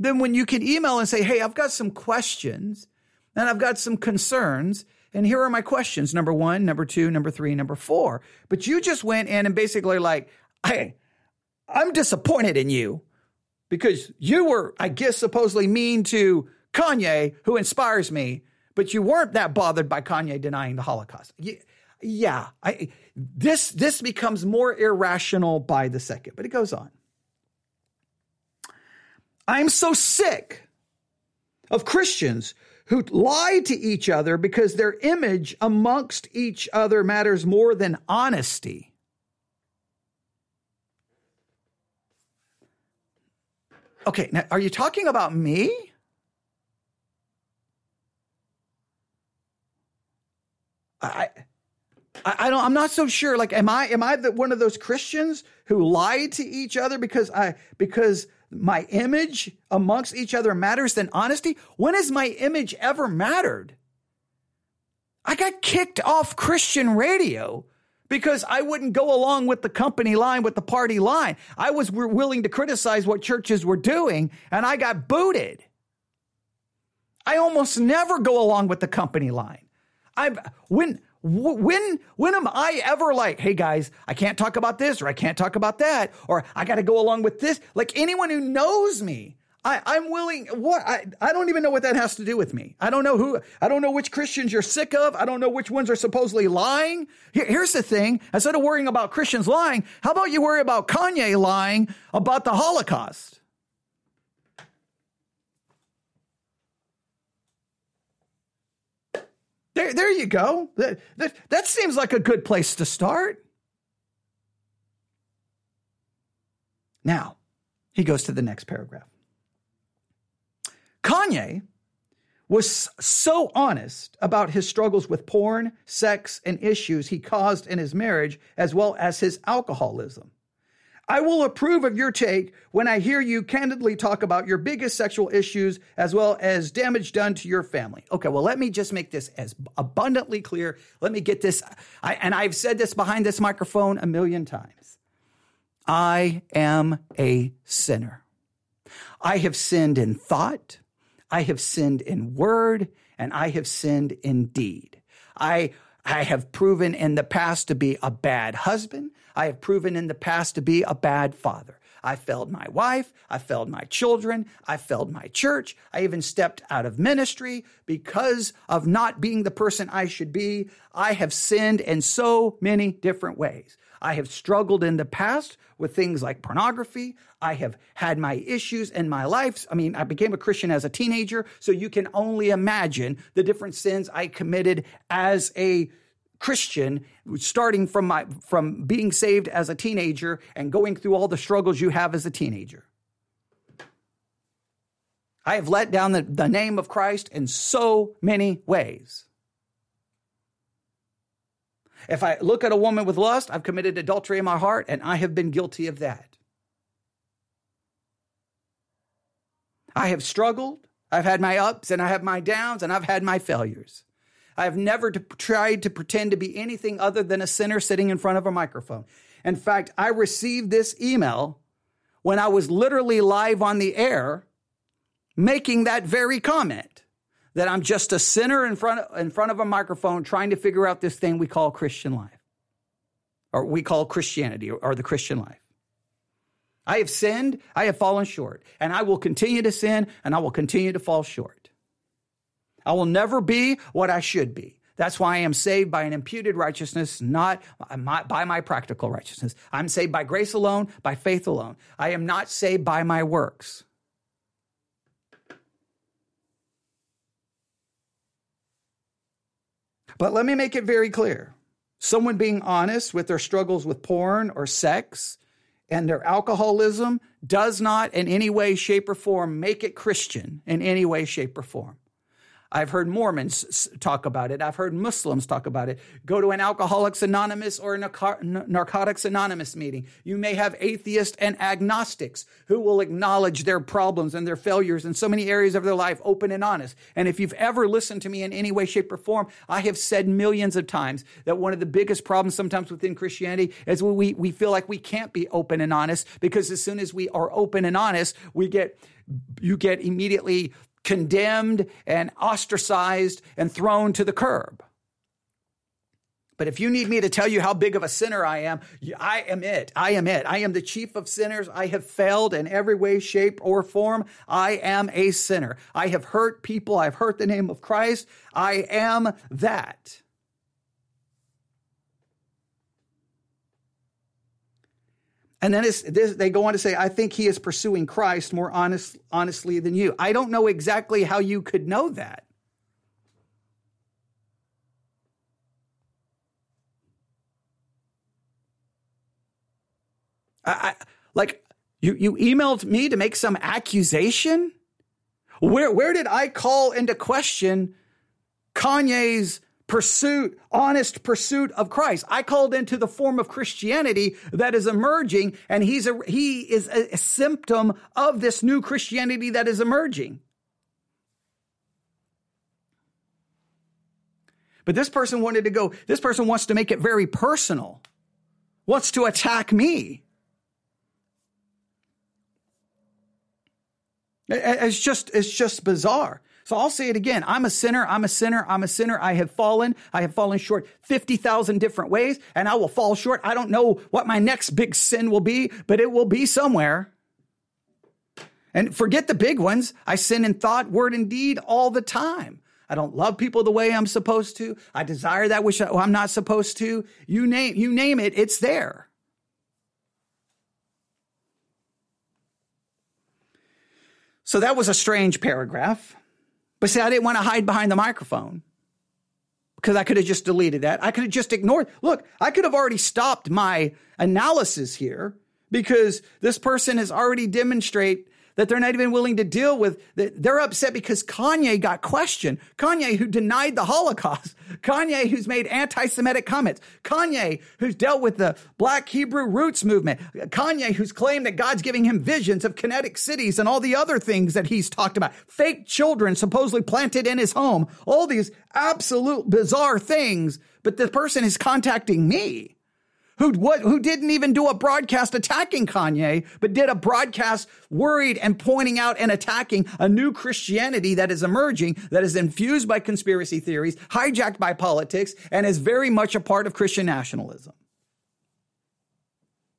then when you can email and say, Hey, I've got some questions and I've got some concerns. And here are my questions number one, number two, number three, number four. But you just went in and basically, like, hey, I'm disappointed in you because you were, I guess, supposedly mean to Kanye, who inspires me, but you weren't that bothered by Kanye denying the Holocaust. Yeah, I, this this becomes more irrational by the second, but it goes on. I'm so sick of Christians who lie to each other because their image amongst each other matters more than honesty. Okay, now are you talking about me? I I, don't I'm not so sure like am I am I the, one of those Christians who lie to each other because I because my image amongst each other matters than honesty? When has my image ever mattered? I got kicked off Christian radio because I wouldn't go along with the company line, with the party line. I was willing to criticize what churches were doing, and I got booted. I almost never go along with the company line. I've when when when am I ever like, hey guys, I can't talk about this or I can't talk about that or I got to go along with this? Like anyone who knows me, I, I'm willing. What I I don't even know what that has to do with me. I don't know who. I don't know which Christians you're sick of. I don't know which ones are supposedly lying. Here, here's the thing: instead of worrying about Christians lying, how about you worry about Kanye lying about the Holocaust? There, there you go. That, that, that seems like a good place to start. Now, he goes to the next paragraph. Kanye was so honest about his struggles with porn, sex, and issues he caused in his marriage, as well as his alcoholism. I will approve of your take when I hear you candidly talk about your biggest sexual issues as well as damage done to your family. Okay, well, let me just make this as abundantly clear. Let me get this. I, and I've said this behind this microphone a million times. I am a sinner. I have sinned in thought, I have sinned in word, and I have sinned in deed. I I have proven in the past to be a bad husband. I have proven in the past to be a bad father. I failed my wife. I failed my children. I failed my church. I even stepped out of ministry because of not being the person I should be. I have sinned in so many different ways. I have struggled in the past with things like pornography. I have had my issues in my life. I mean, I became a Christian as a teenager, so you can only imagine the different sins I committed as a Christian, starting from my from being saved as a teenager and going through all the struggles you have as a teenager. I have let down the, the name of Christ in so many ways. If I look at a woman with lust, I've committed adultery in my heart, and I have been guilty of that. I have struggled. I've had my ups and I have my downs and I've had my failures. I have never tried to pretend to be anything other than a sinner sitting in front of a microphone. In fact, I received this email when I was literally live on the air making that very comment that I'm just a sinner in front of, in front of a microphone trying to figure out this thing we call Christian life or we call Christianity or, or the Christian life. I have sinned, I have fallen short, and I will continue to sin and I will continue to fall short. I will never be what I should be. That's why I am saved by an imputed righteousness, not by my practical righteousness. I'm saved by grace alone, by faith alone. I am not saved by my works. But let me make it very clear someone being honest with their struggles with porn or sex and their alcoholism does not in any way, shape, or form make it Christian in any way, shape, or form. I've heard Mormons talk about it. I've heard Muslims talk about it. Go to an Alcoholics Anonymous or a Narcotics Anonymous meeting. You may have atheists and agnostics who will acknowledge their problems and their failures in so many areas of their life, open and honest. And if you've ever listened to me in any way, shape, or form, I have said millions of times that one of the biggest problems sometimes within Christianity is we, we feel like we can't be open and honest because as soon as we are open and honest, we get you get immediately condemned and ostracized and thrown to the curb. But if you need me to tell you how big of a sinner I am, I am it. I am it. I am the chief of sinners. I have failed in every way, shape, or form. I am a sinner. I have hurt people. I've hurt the name of Christ. I am that. And then this, they go on to say, I think he is pursuing Christ more honest, honestly than you. I don't know exactly how you could know that. I, I, like you, you emailed me to make some accusation. Where, where did I call into question Kanye's pursuit, honest pursuit of Christ. I called into the form of Christianity that is emerging, and he's a, he is a, symptom of this new Christianity that is emerging. But this person wanted to go, this person wants to make it very personal, wants to attack me. It's just, it's just bizarre. So I'll say it again. I'm a sinner. I'm a sinner. I'm a sinner. I have fallen. I have fallen short 50,000 different ways and I will fall short. I don't know what my next big sin will be, but it will be somewhere. And forget the big ones. I sin in thought, word, and deed all the time. I don't love people the way I'm supposed to. I desire that which I'm not supposed to. You name, you name it, it's there. So that was a strange paragraph. But see, I didn't want to hide behind the microphone because I could have just deleted that. I could have just ignored. Look, I could have already stopped my analysis here because this person has already demonstrate that they're not even willing to deal with. They're upset because Kanye got questioned. Kanye, who denied the Holocaust. Kanye, who's made anti Semitic comments. Kanye, who's dealt with the Black Hebrew roots movement. Kanye, who's claimed that God's giving him visions of kinetic cities and all the other things that he's talked about. Fake children supposedly planted in his home. All these absolute bizarre things. But the person is contacting me who what, who didn't even do a broadcast attacking Kanye, but did a broadcast worried and pointing out and attacking a new Christianity that is emerging, that is infused by conspiracy theories, hijacked by politics, and is very much a part of Christian nationalism.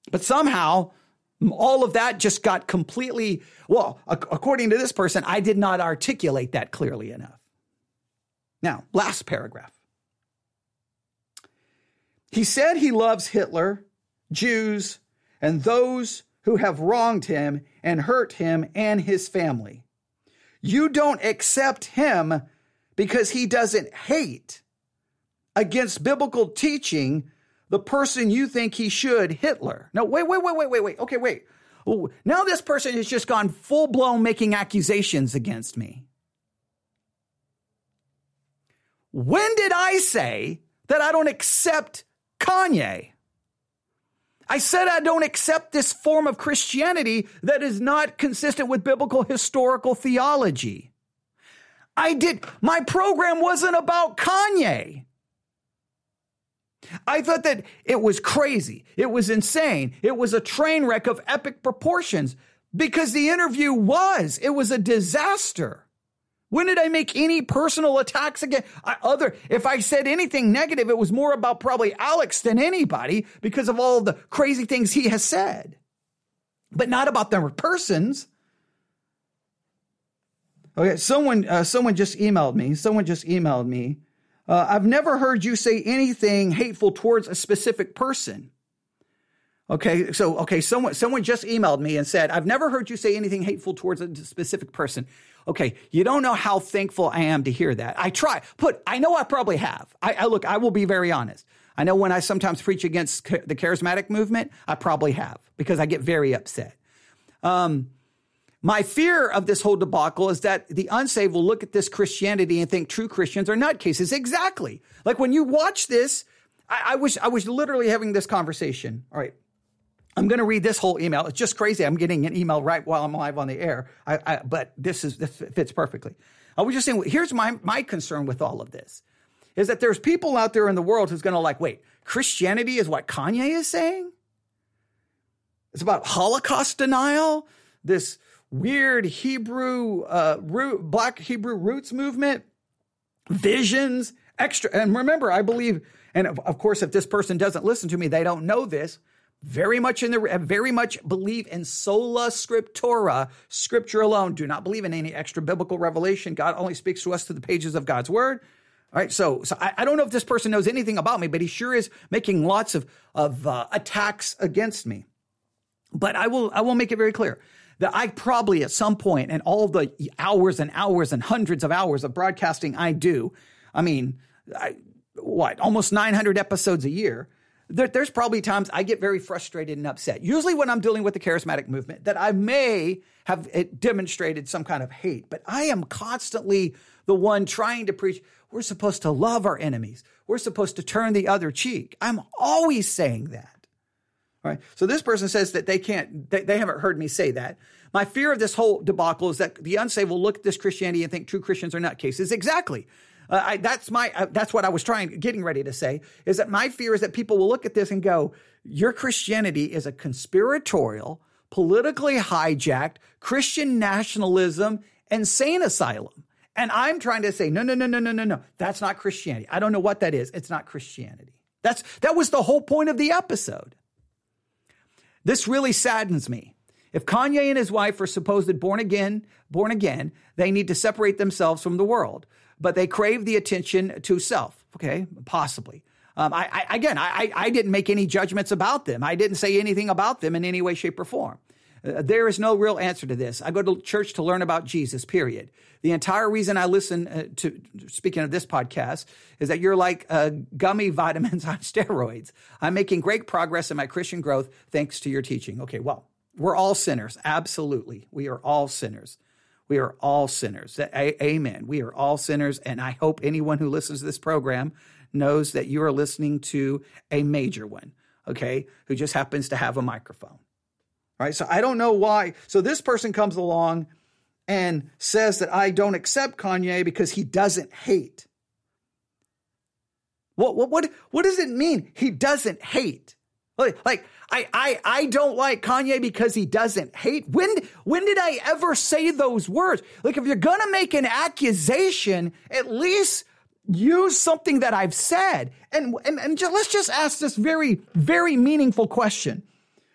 But somehow, all of that just got completely, well, according to this person, I did not articulate that clearly enough. Now, last paragraph. He said he loves Hitler, Jews, and those who have wronged him and hurt him and his family. You don't accept him because he doesn't hate against biblical teaching the person you think he should, Hitler. No, wait, wait, wait, wait, wait, wait. Okay, wait. Ooh, now this person has just gone full blown making accusations against me. When did I say that I don't accept Kanye. I said I don't accept this form of Christianity that is not consistent with biblical historical theology. I did, my program wasn't about Kanye. I thought that it was crazy. It was insane. It was a train wreck of epic proportions because the interview was, it was a disaster. When did I make any personal attacks again? I, other, if I said anything negative, it was more about probably Alex than anybody because of all the crazy things he has said, but not about their persons. Okay, someone uh, someone just emailed me. Someone just emailed me. Uh, I've never heard you say anything hateful towards a specific person. Okay, so okay, someone someone just emailed me and said, "I've never heard you say anything hateful towards a specific person." Okay, you don't know how thankful I am to hear that. I try, put, I know I probably have. I, I look, I will be very honest. I know when I sometimes preach against the charismatic movement, I probably have because I get very upset. Um, my fear of this whole debacle is that the unsaved will look at this Christianity and think true Christians are nutcases. Exactly. Like when you watch this, I, I was I was literally having this conversation. All right. I'm going to read this whole email. It's just crazy. I'm getting an email right while I'm live on the air. I, I, but this is this fits perfectly. I was just saying. Here's my my concern with all of this is that there's people out there in the world who's going to like, wait, Christianity is what Kanye is saying. It's about Holocaust denial. This weird Hebrew, uh, root, black Hebrew roots movement, visions, extra. And remember, I believe, and of, of course, if this person doesn't listen to me, they don't know this. Very much in the, very much believe in sola scriptura, scripture alone. Do not believe in any extra biblical revelation. God only speaks to us through the pages of God's word. All right, so so I, I, don't know if this person knows anything about me, but he sure is making lots of of uh, attacks against me. But I will I will make it very clear that I probably at some point in all the hours and hours and hundreds of hours of broadcasting I do, I mean, I, what, almost 900 episodes a year, there, there's probably times I get very frustrated and upset. Usually when I'm dealing with the charismatic movement, that I may have eh, demonstrated some kind of hate, but I am constantly the one trying to preach. We're supposed to love our enemies. We're supposed to turn the other cheek. I'm always saying that. Right. So this person says that they can't, they, they haven't heard me say that. My fear of this whole debacle is that the unsaved will look at this Christianity and think true Christians are nutcases. Exactly. Uh, I, that's my, uh, that's what I was trying, getting ready to say is that my fear is that people will look at this and go, your Christianity is a conspiratorial, politically hijacked Christian nationalism insane asylum. And I'm trying to say, no, no, no, no, no, no, no. That's not Christianity. I don't know what that is. It's not Christianity. That's, that was the whole point of the episode. This really saddens me. If Kanye and his wife are supposed to born again, born again, they need to separate themselves from the world, but they crave the attention to self. Okay, possibly. Um, I, I, again, I, I didn't make any judgments about them. I didn't say anything about them in any way, shape, or form. Uh, there is no real answer to this. I go to church to learn about Jesus, period. The entire reason I listen uh, to, speaking of this podcast, is that you're like uh, gummy vitamins on steroids. I'm making great progress in my Christian growth thanks to your teaching. Okay, well, we're all sinners. Absolutely. We are all sinners. We are all sinners. A- amen. We are all sinners. And I hope anyone who listens to this program knows that you are listening to a major one, okay, who just happens to have a microphone. Right. So I don't know why. So this person comes along and says that I don't accept Kanye because he doesn't hate. What, what, what, what does it mean? He doesn't hate. Like, like I, I, I don't like Kanye because he doesn't hate. When, when did I ever say those words? Like, if you're going to make an accusation, at least use something that I've said. And, and, and just, let's just ask this very, very meaningful question.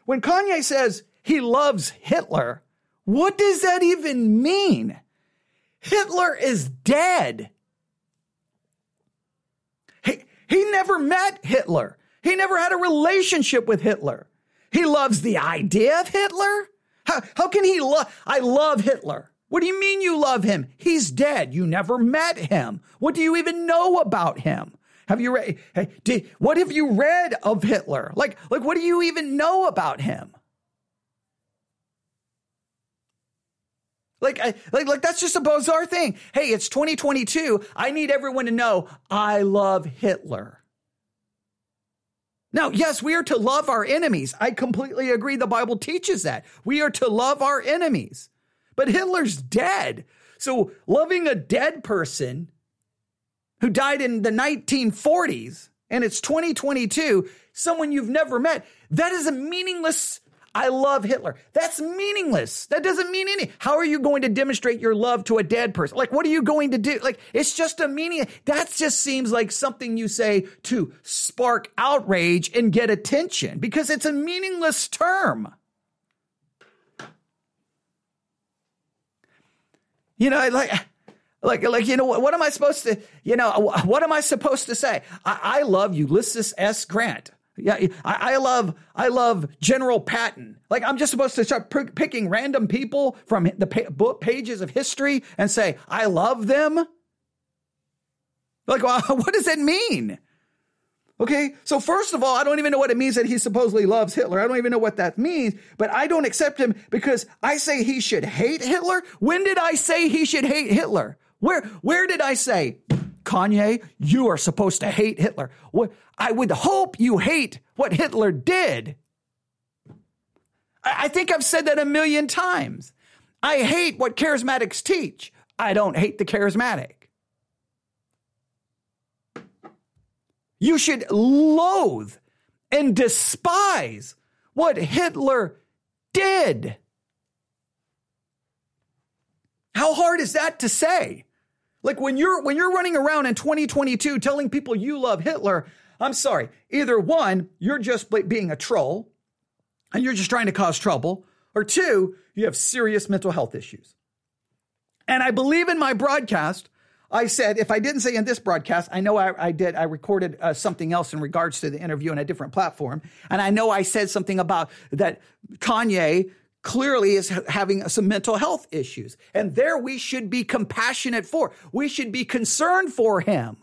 When Kanye says he loves Hitler, what does that even mean? Hitler is dead. He, he never met Hitler. He never had a relationship with Hitler. He loves the idea of Hitler? How, how can he love? I love Hitler. What do you mean you love him? He's dead. You never met him. What do you even know about him? Have you read? Hey, what have you read of Hitler? Like, like, what do you even know about him? Like, I, like, like, that's just a bizarre thing. Hey, it's 2022. I need everyone to know I love Hitler. Now, yes, we are to love our enemies. I completely agree. The Bible teaches that. We are to love our enemies. But Hitler's dead. So loving a dead person who died in the 1940s and it's 2022, someone you've never met, that is a meaningless I love Hitler. That's meaningless. That doesn't mean any. How are you going to demonstrate your love to a dead person? Like, what are you going to do? Like, it's just a meaning. That just seems like something you say to spark outrage and get attention because it's a meaningless term. You know, like, like, like, you know, what, what am I supposed to, you know, what am I supposed to say? I, I love Ulysses S. Grant. Yeah, I, I, love I love General Patton. Like I'm just supposed to start p- picking random people from the pa- book pages of history and say I love them. Like, well, what does that mean? Okay, so first of all, I don't even know what it means that he supposedly loves Hitler. I don't even know what that means, but I don't accept him because I say he should hate Hitler. When did I say he should hate Hitler? Where where did I say, Kanye, you are supposed to hate Hitler? What I would hope you hate what Hitler did. I, I think I've said that a million times. I hate what charismatics teach. I don't hate the charismatic. You should loathe and despise what Hitler did. How hard is that to say? Like when you're when you're running around in 2022 telling people you love Hitler, I'm sorry. Either one, you're just being a troll and you're just trying to cause trouble, or two, you have serious mental health issues. And I believe in my broadcast I said, if I didn't say in this broadcast, I know I, I did, I recorded uh, something else in regards to the interview on a different platform. And I know I said something about that Kanye clearly is having some mental health issues. And there we should be compassionate for. We should be concerned for him.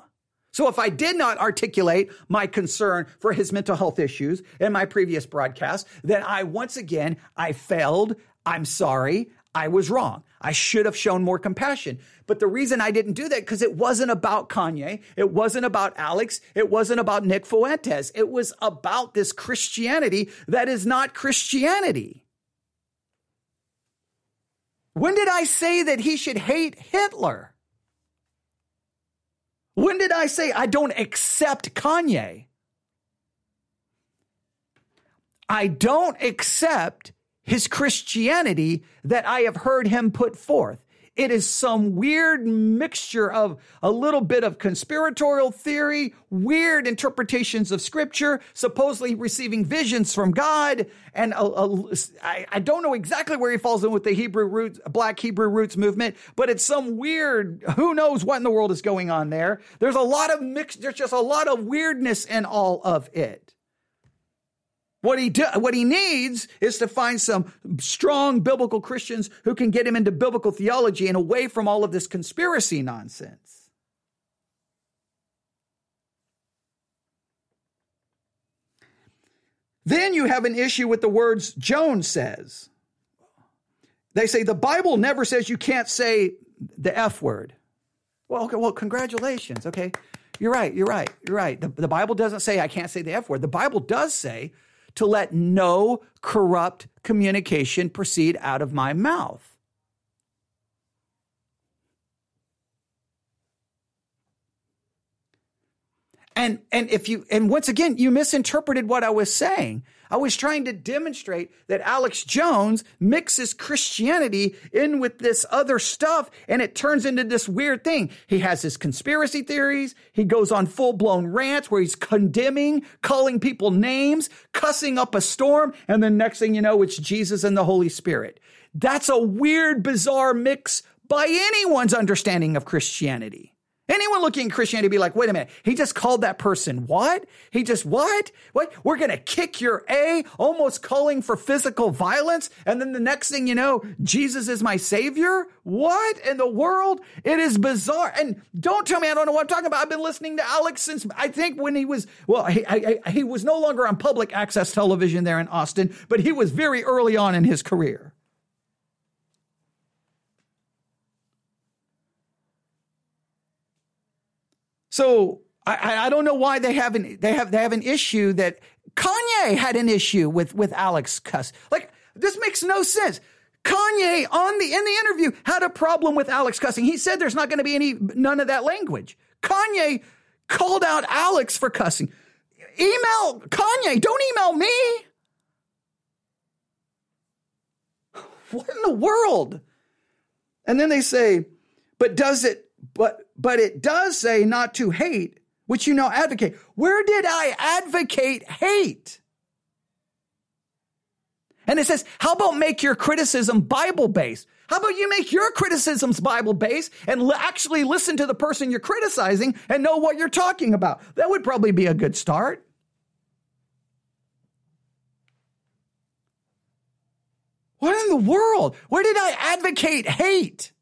So if I did not articulate my concern for his mental health issues in my previous broadcast, then I once again, I failed. I'm sorry. I was wrong. I should have shown more compassion. But the reason I didn't do that, because it wasn't about Kanye. It wasn't about Alex. It wasn't about Nick Fuentes. It was about this Christianity that is not Christianity. When did I say that he should hate Hitler? When did I say I don't accept Kanye? I don't accept his Christianity that I have heard him put forth. It is some weird mixture of a little bit of conspiratorial theory, weird interpretations of scripture, supposedly receiving visions from God. And a, a, I, I don't know exactly where he falls in with the Hebrew roots, black Hebrew roots movement, but it's some weird, who knows what in the world is going on there. There's a lot of mix, there's just a lot of weirdness in all of it. What he do, what he needs is to find some strong biblical Christians who can get him into biblical theology and away from all of this conspiracy nonsense. Then you have an issue with the words Jones says. They say the Bible never says you can't say the F word. Well, okay, well, congratulations. Okay. You're right. You're right. You're right. The, the Bible doesn't say I can't say the F word. The Bible does say to let no corrupt communication proceed out of my mouth. And and if you and once again you misinterpreted what I was saying. I was trying to demonstrate that Alex Jones mixes Christianity in with this other stuff and it turns into this weird thing. He has his conspiracy theories. He goes on full blown rants where he's condemning, calling people names, cussing up a storm. And then next thing you know, it's Jesus and the Holy Spirit. That's a weird, bizarre mix by anyone's understanding of Christianity. Anyone looking at Christianity be like, wait a minute, he just called that person what? He just what? What? We're to kick your A, almost calling for physical violence. And then the next thing you know, Jesus is my savior? What in the world? It is bizarre. And don't tell me I don't know what I'm talking about. I've been listening to Alex since I think when he was, well, he, I, I, he was no longer on public access television there in Austin, but he was very early on in his career. So I, I don't know why they have an they have they have an issue that Kanye had an issue with with Alex Cuss. Like this makes no sense. Kanye on the in the interview had a problem with Alex cussing. He said there's not going to be any none of that language. Kanye called out Alex for cussing. Email Kanye, don't email me. What in the world? And then they say, but does it but but it does say not to hate, which you now advocate. Where did I advocate hate? And it says, how about make your criticism Bible based? How about you make your criticisms Bible based and l- actually listen to the person you're criticizing and know what you're talking about? That would probably be a good start. What in the world? Where did I advocate hate?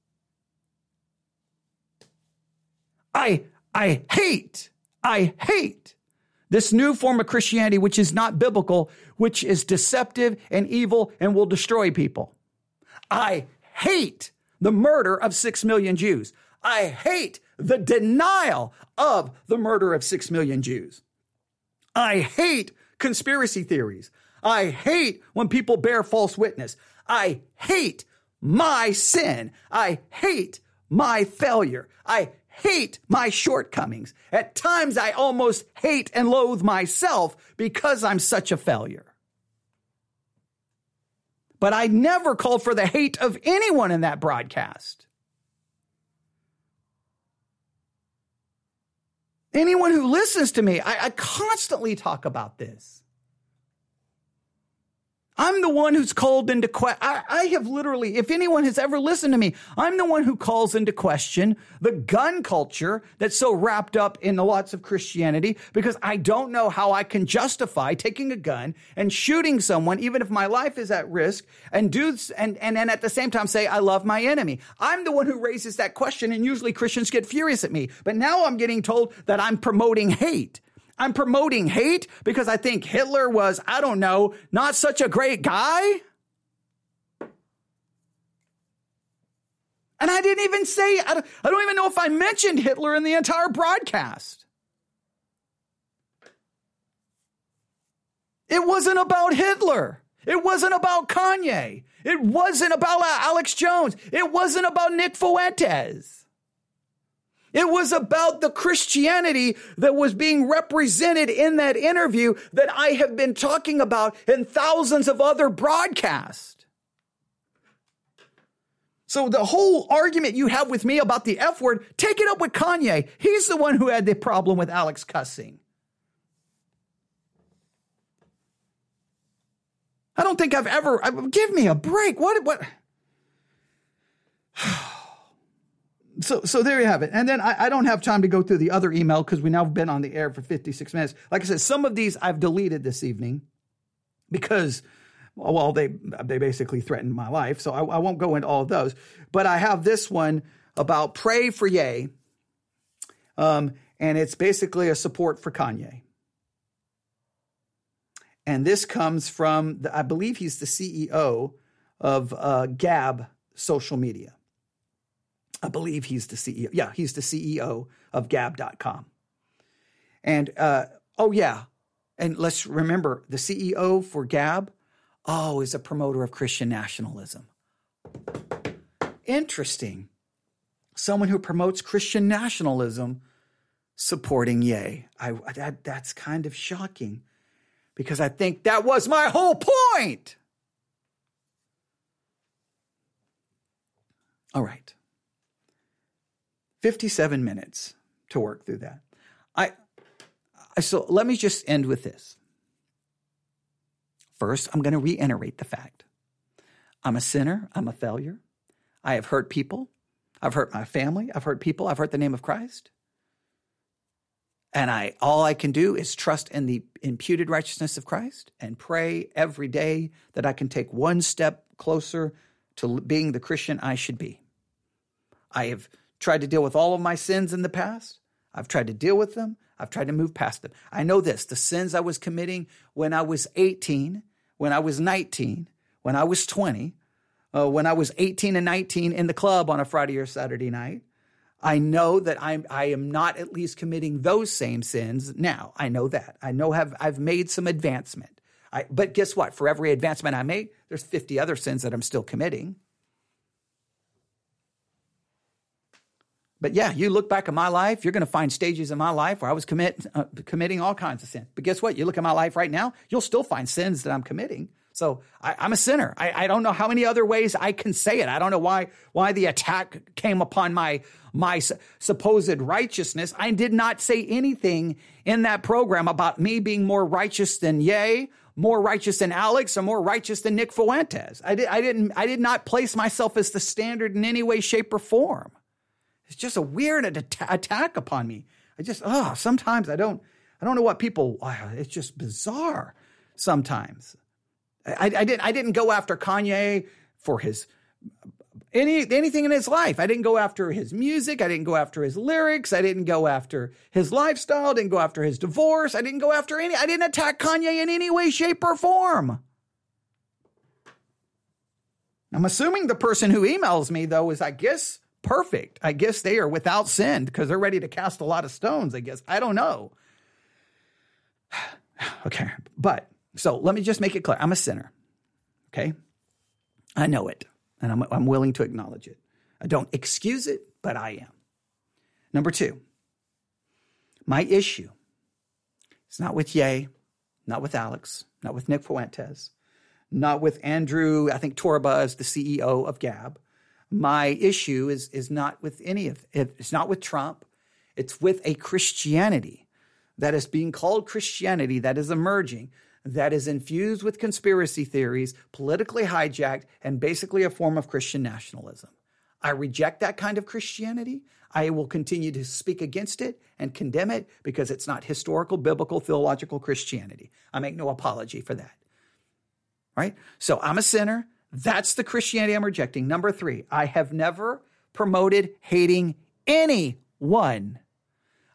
I I hate. I hate this new form of Christianity which is not biblical, which is deceptive and evil and will destroy people. I hate the murder of 6 million Jews. I hate the denial of the murder of 6 million Jews. I hate conspiracy theories. I hate when people bear false witness. I hate my sin. I hate my failure. I hate my shortcomings. At times, I almost hate and loathe myself because I'm such a failure. But I never called for the hate of anyone in that broadcast. Anyone who listens to me, I, I constantly talk about this. I'm the one who's called into question. I have literally, if anyone has ever listened to me, I'm the one who calls into question the gun culture that's so wrapped up in the lots of Christianity because I don't know how I can justify taking a gun and shooting someone, even if my life is at risk, and do and and, and at the same time say I love my enemy. I'm the one who raises that question, and usually Christians get furious at me. But now I'm getting told that I'm promoting hate. I'm promoting hate because I think Hitler was, I don't know, not such a great guy. And I didn't even say, I don't, even know if I mentioned Hitler in the entire broadcast. It wasn't about Hitler. It wasn't about Kanye. It wasn't about Alex Jones. It wasn't about Nick Fuentes. It was about the Christianity that was being represented in that interview that I have been talking about in thousands of other broadcasts. So the whole argument you have with me about the F word, take it up with Kanye. He's the one who had the problem with Alex cussing. I don't think I've ever I, give me a break. What what so so there you have it. And then I, I don't have time to go through the other email because we now have been on the air for 56 minutes. Like I said, some of these I've deleted this evening because well, they they basically threatened my life. So I, I won't go into all of those. But I have this one about pray for Ye. Um, and it's basically a support for Kanye. And this comes from, the, I believe he's the CEO of uh, Gab Social Media. I believe he's the CEO. Yeah, he's the CEO of Gab.com. And uh, oh, yeah. And let's remember the CEO for Gab, oh, is a promoter of Christian nationalism. Interesting. Someone who promotes Christian nationalism supporting Ye. I, that, that's kind of shocking because I think that was my whole point. All right. 57 minutes to work through that. I, so let me just end with this. First, I'm going to reiterate the fact I'm a sinner, I'm a failure. I have hurt people. I've hurt my family. I've hurt people. I've hurt the name of Christ. And I all I can do is trust in the imputed righteousness of Christ and pray every day that I can take one step closer to being the Christian I should be. I have tried to deal with all of my sins in the past. I've tried to deal with them. I've tried to move past them. I know this the sins I was committing when I was 18, when I was 19, when I was 20, uh, when I was 18 and 19 in the club on a Friday or Saturday night. I know that I'm, I am not at least committing those same sins now. I know that. I know have, I've made some advancement. I, but guess what? For every advancement I make, there's 50 other sins that I'm still committing. But yeah, you look back at my life, you're going to find stages in my life where I was commit, uh, committing all kinds of sin. But guess what? You look at my life right now, you'll still find sins that I'm committing. So I, am a sinner. I, I, don't know how many other ways I can say it. I don't know why why the attack came upon my my supposed righteousness. I did not say anything in that program about me being more righteous than Ye more righteous than Alex or more righteous than Nick Fuentes. I, did, I, didn't, I did not place myself as the standard in any way, shape, or form. It's just a weird attack upon me. I just, oh, sometimes I don't, I don't know what people, it's just bizarre sometimes. I, I, didn't, I didn't go after Kanye for his any anything in his life. I didn't go after his music. I didn't go after his lyrics. I didn't go after his lifestyle. I didn't go after his divorce. I didn't go after any. I didn't attack Kanye in any way, shape, or form. I'm assuming the person who emails me though is, I guess, perfect. I guess they are without sin because they're ready to cast a lot of stones. I guess I don't know. okay, but so let me just make it clear. I'm a sinner. Okay, I know it and I'm, I'm willing to acknowledge it. I don't excuse it, but I am. Number two, my issue is not with Ye, not with Alex, not with Nick Fuentes, not with Andrew, I think Torba is the CEO of Gab. My issue is, is not with any of it. It's not with Trump. It's with a Christianity that is being called Christianity that is emerging that is infused with conspiracy theories, politically hijacked, and basically a form of Christian nationalism. I reject that kind of Christianity. I will continue to speak against it and condemn it because it's not historical, biblical, theological Christianity. I make no apology for that. Right? So I'm a sinner. That's the Christianity I'm rejecting. Number three, I have never promoted hating anyone.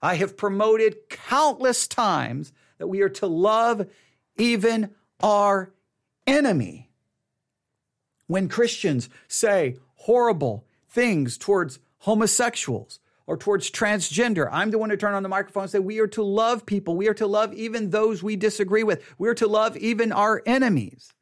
I have promoted countless times that we are to love even our enemy. When Christians say horrible things towards homosexuals or towards transgender, I'm the one to turn on the microphone and say, We are to love people. We are to love even those we disagree with. We are to love even our enemies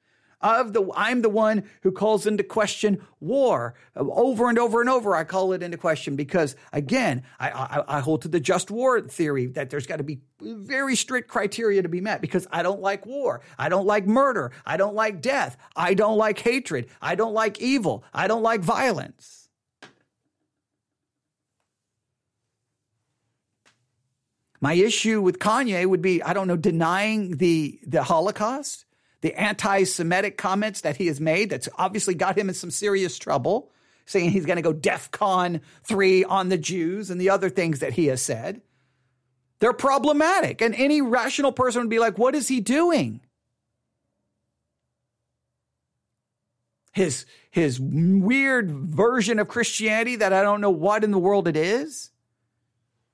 of the I'm the one who calls into question war over and over and over. I call it into question because again, I, I, I hold to the just war theory that there's got to be very strict criteria to be met because I don't like war. I don't like murder. I don't like death. I don't like hatred. I don't like evil. I don't like violence. My issue with Kanye would be, I don't know, denying the, the Holocaust the anti Semitic comments that he has made that's obviously got him in some serious trouble, saying he's going to go DEF CON 3 on the Jews and the other things that he has said. They're problematic. And any rational person would be like, what is he doing? His, his weird version of Christianity that I don't know what in the world it is.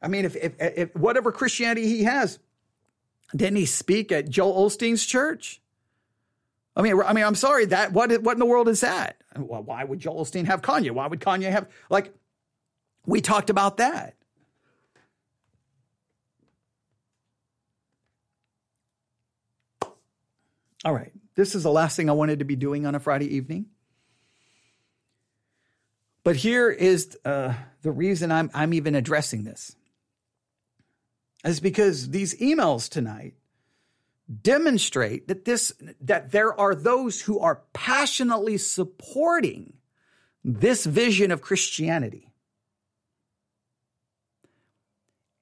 I mean, if, if, if whatever Christianity he has, didn't he speak at Joel Osteen's church? I mean, I mean, I'm sorry that what what in the world is that? Why would Joel Osteen have Kanye? Why would Kanye have like? We talked about that. All right, this is the last thing I wanted to be doing on a Friday evening. But here is uh, the reason I'm I'm even addressing this. Is because these emails tonight demonstrate that this that there are those who are passionately supporting this vision of Christianity.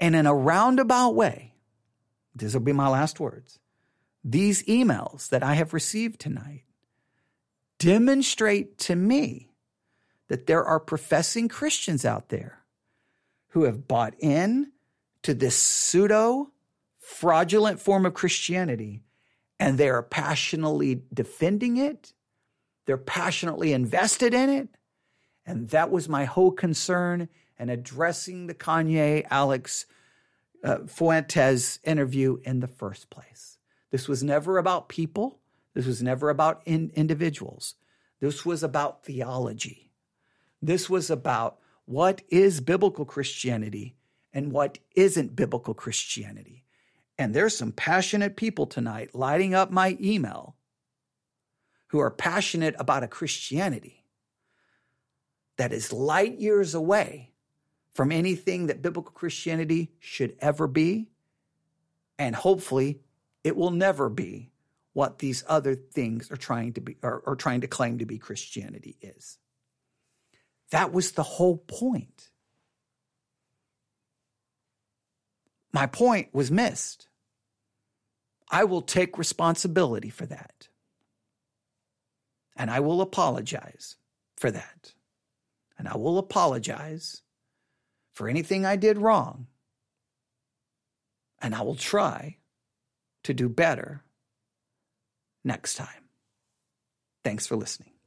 And in a roundabout way, these will be my last words. These emails that I have received tonight demonstrate to me that there are professing Christians out there who have bought in to this pseudo fraudulent form of Christianity and they are passionately defending it. They're passionately invested in it. And that was my whole concern in addressing the Kanye Alex uh, Fuentes interview in the first place. This was never about people. This was never about in, individuals. This was about theology. This was about what is biblical Christianity and what isn't biblical Christianity. And there's some passionate people tonight lighting up my email who are passionate about a Christianity that is light years away from anything that biblical Christianity should ever be. And hopefully, it will never be what these other things are trying to be or, or trying to claim to be Christianity is. That was the whole point. My point was missed. I will take responsibility for that. And I will apologize for that. And I will apologize for anything I did wrong. And I will try to do better next time. Thanks for listening.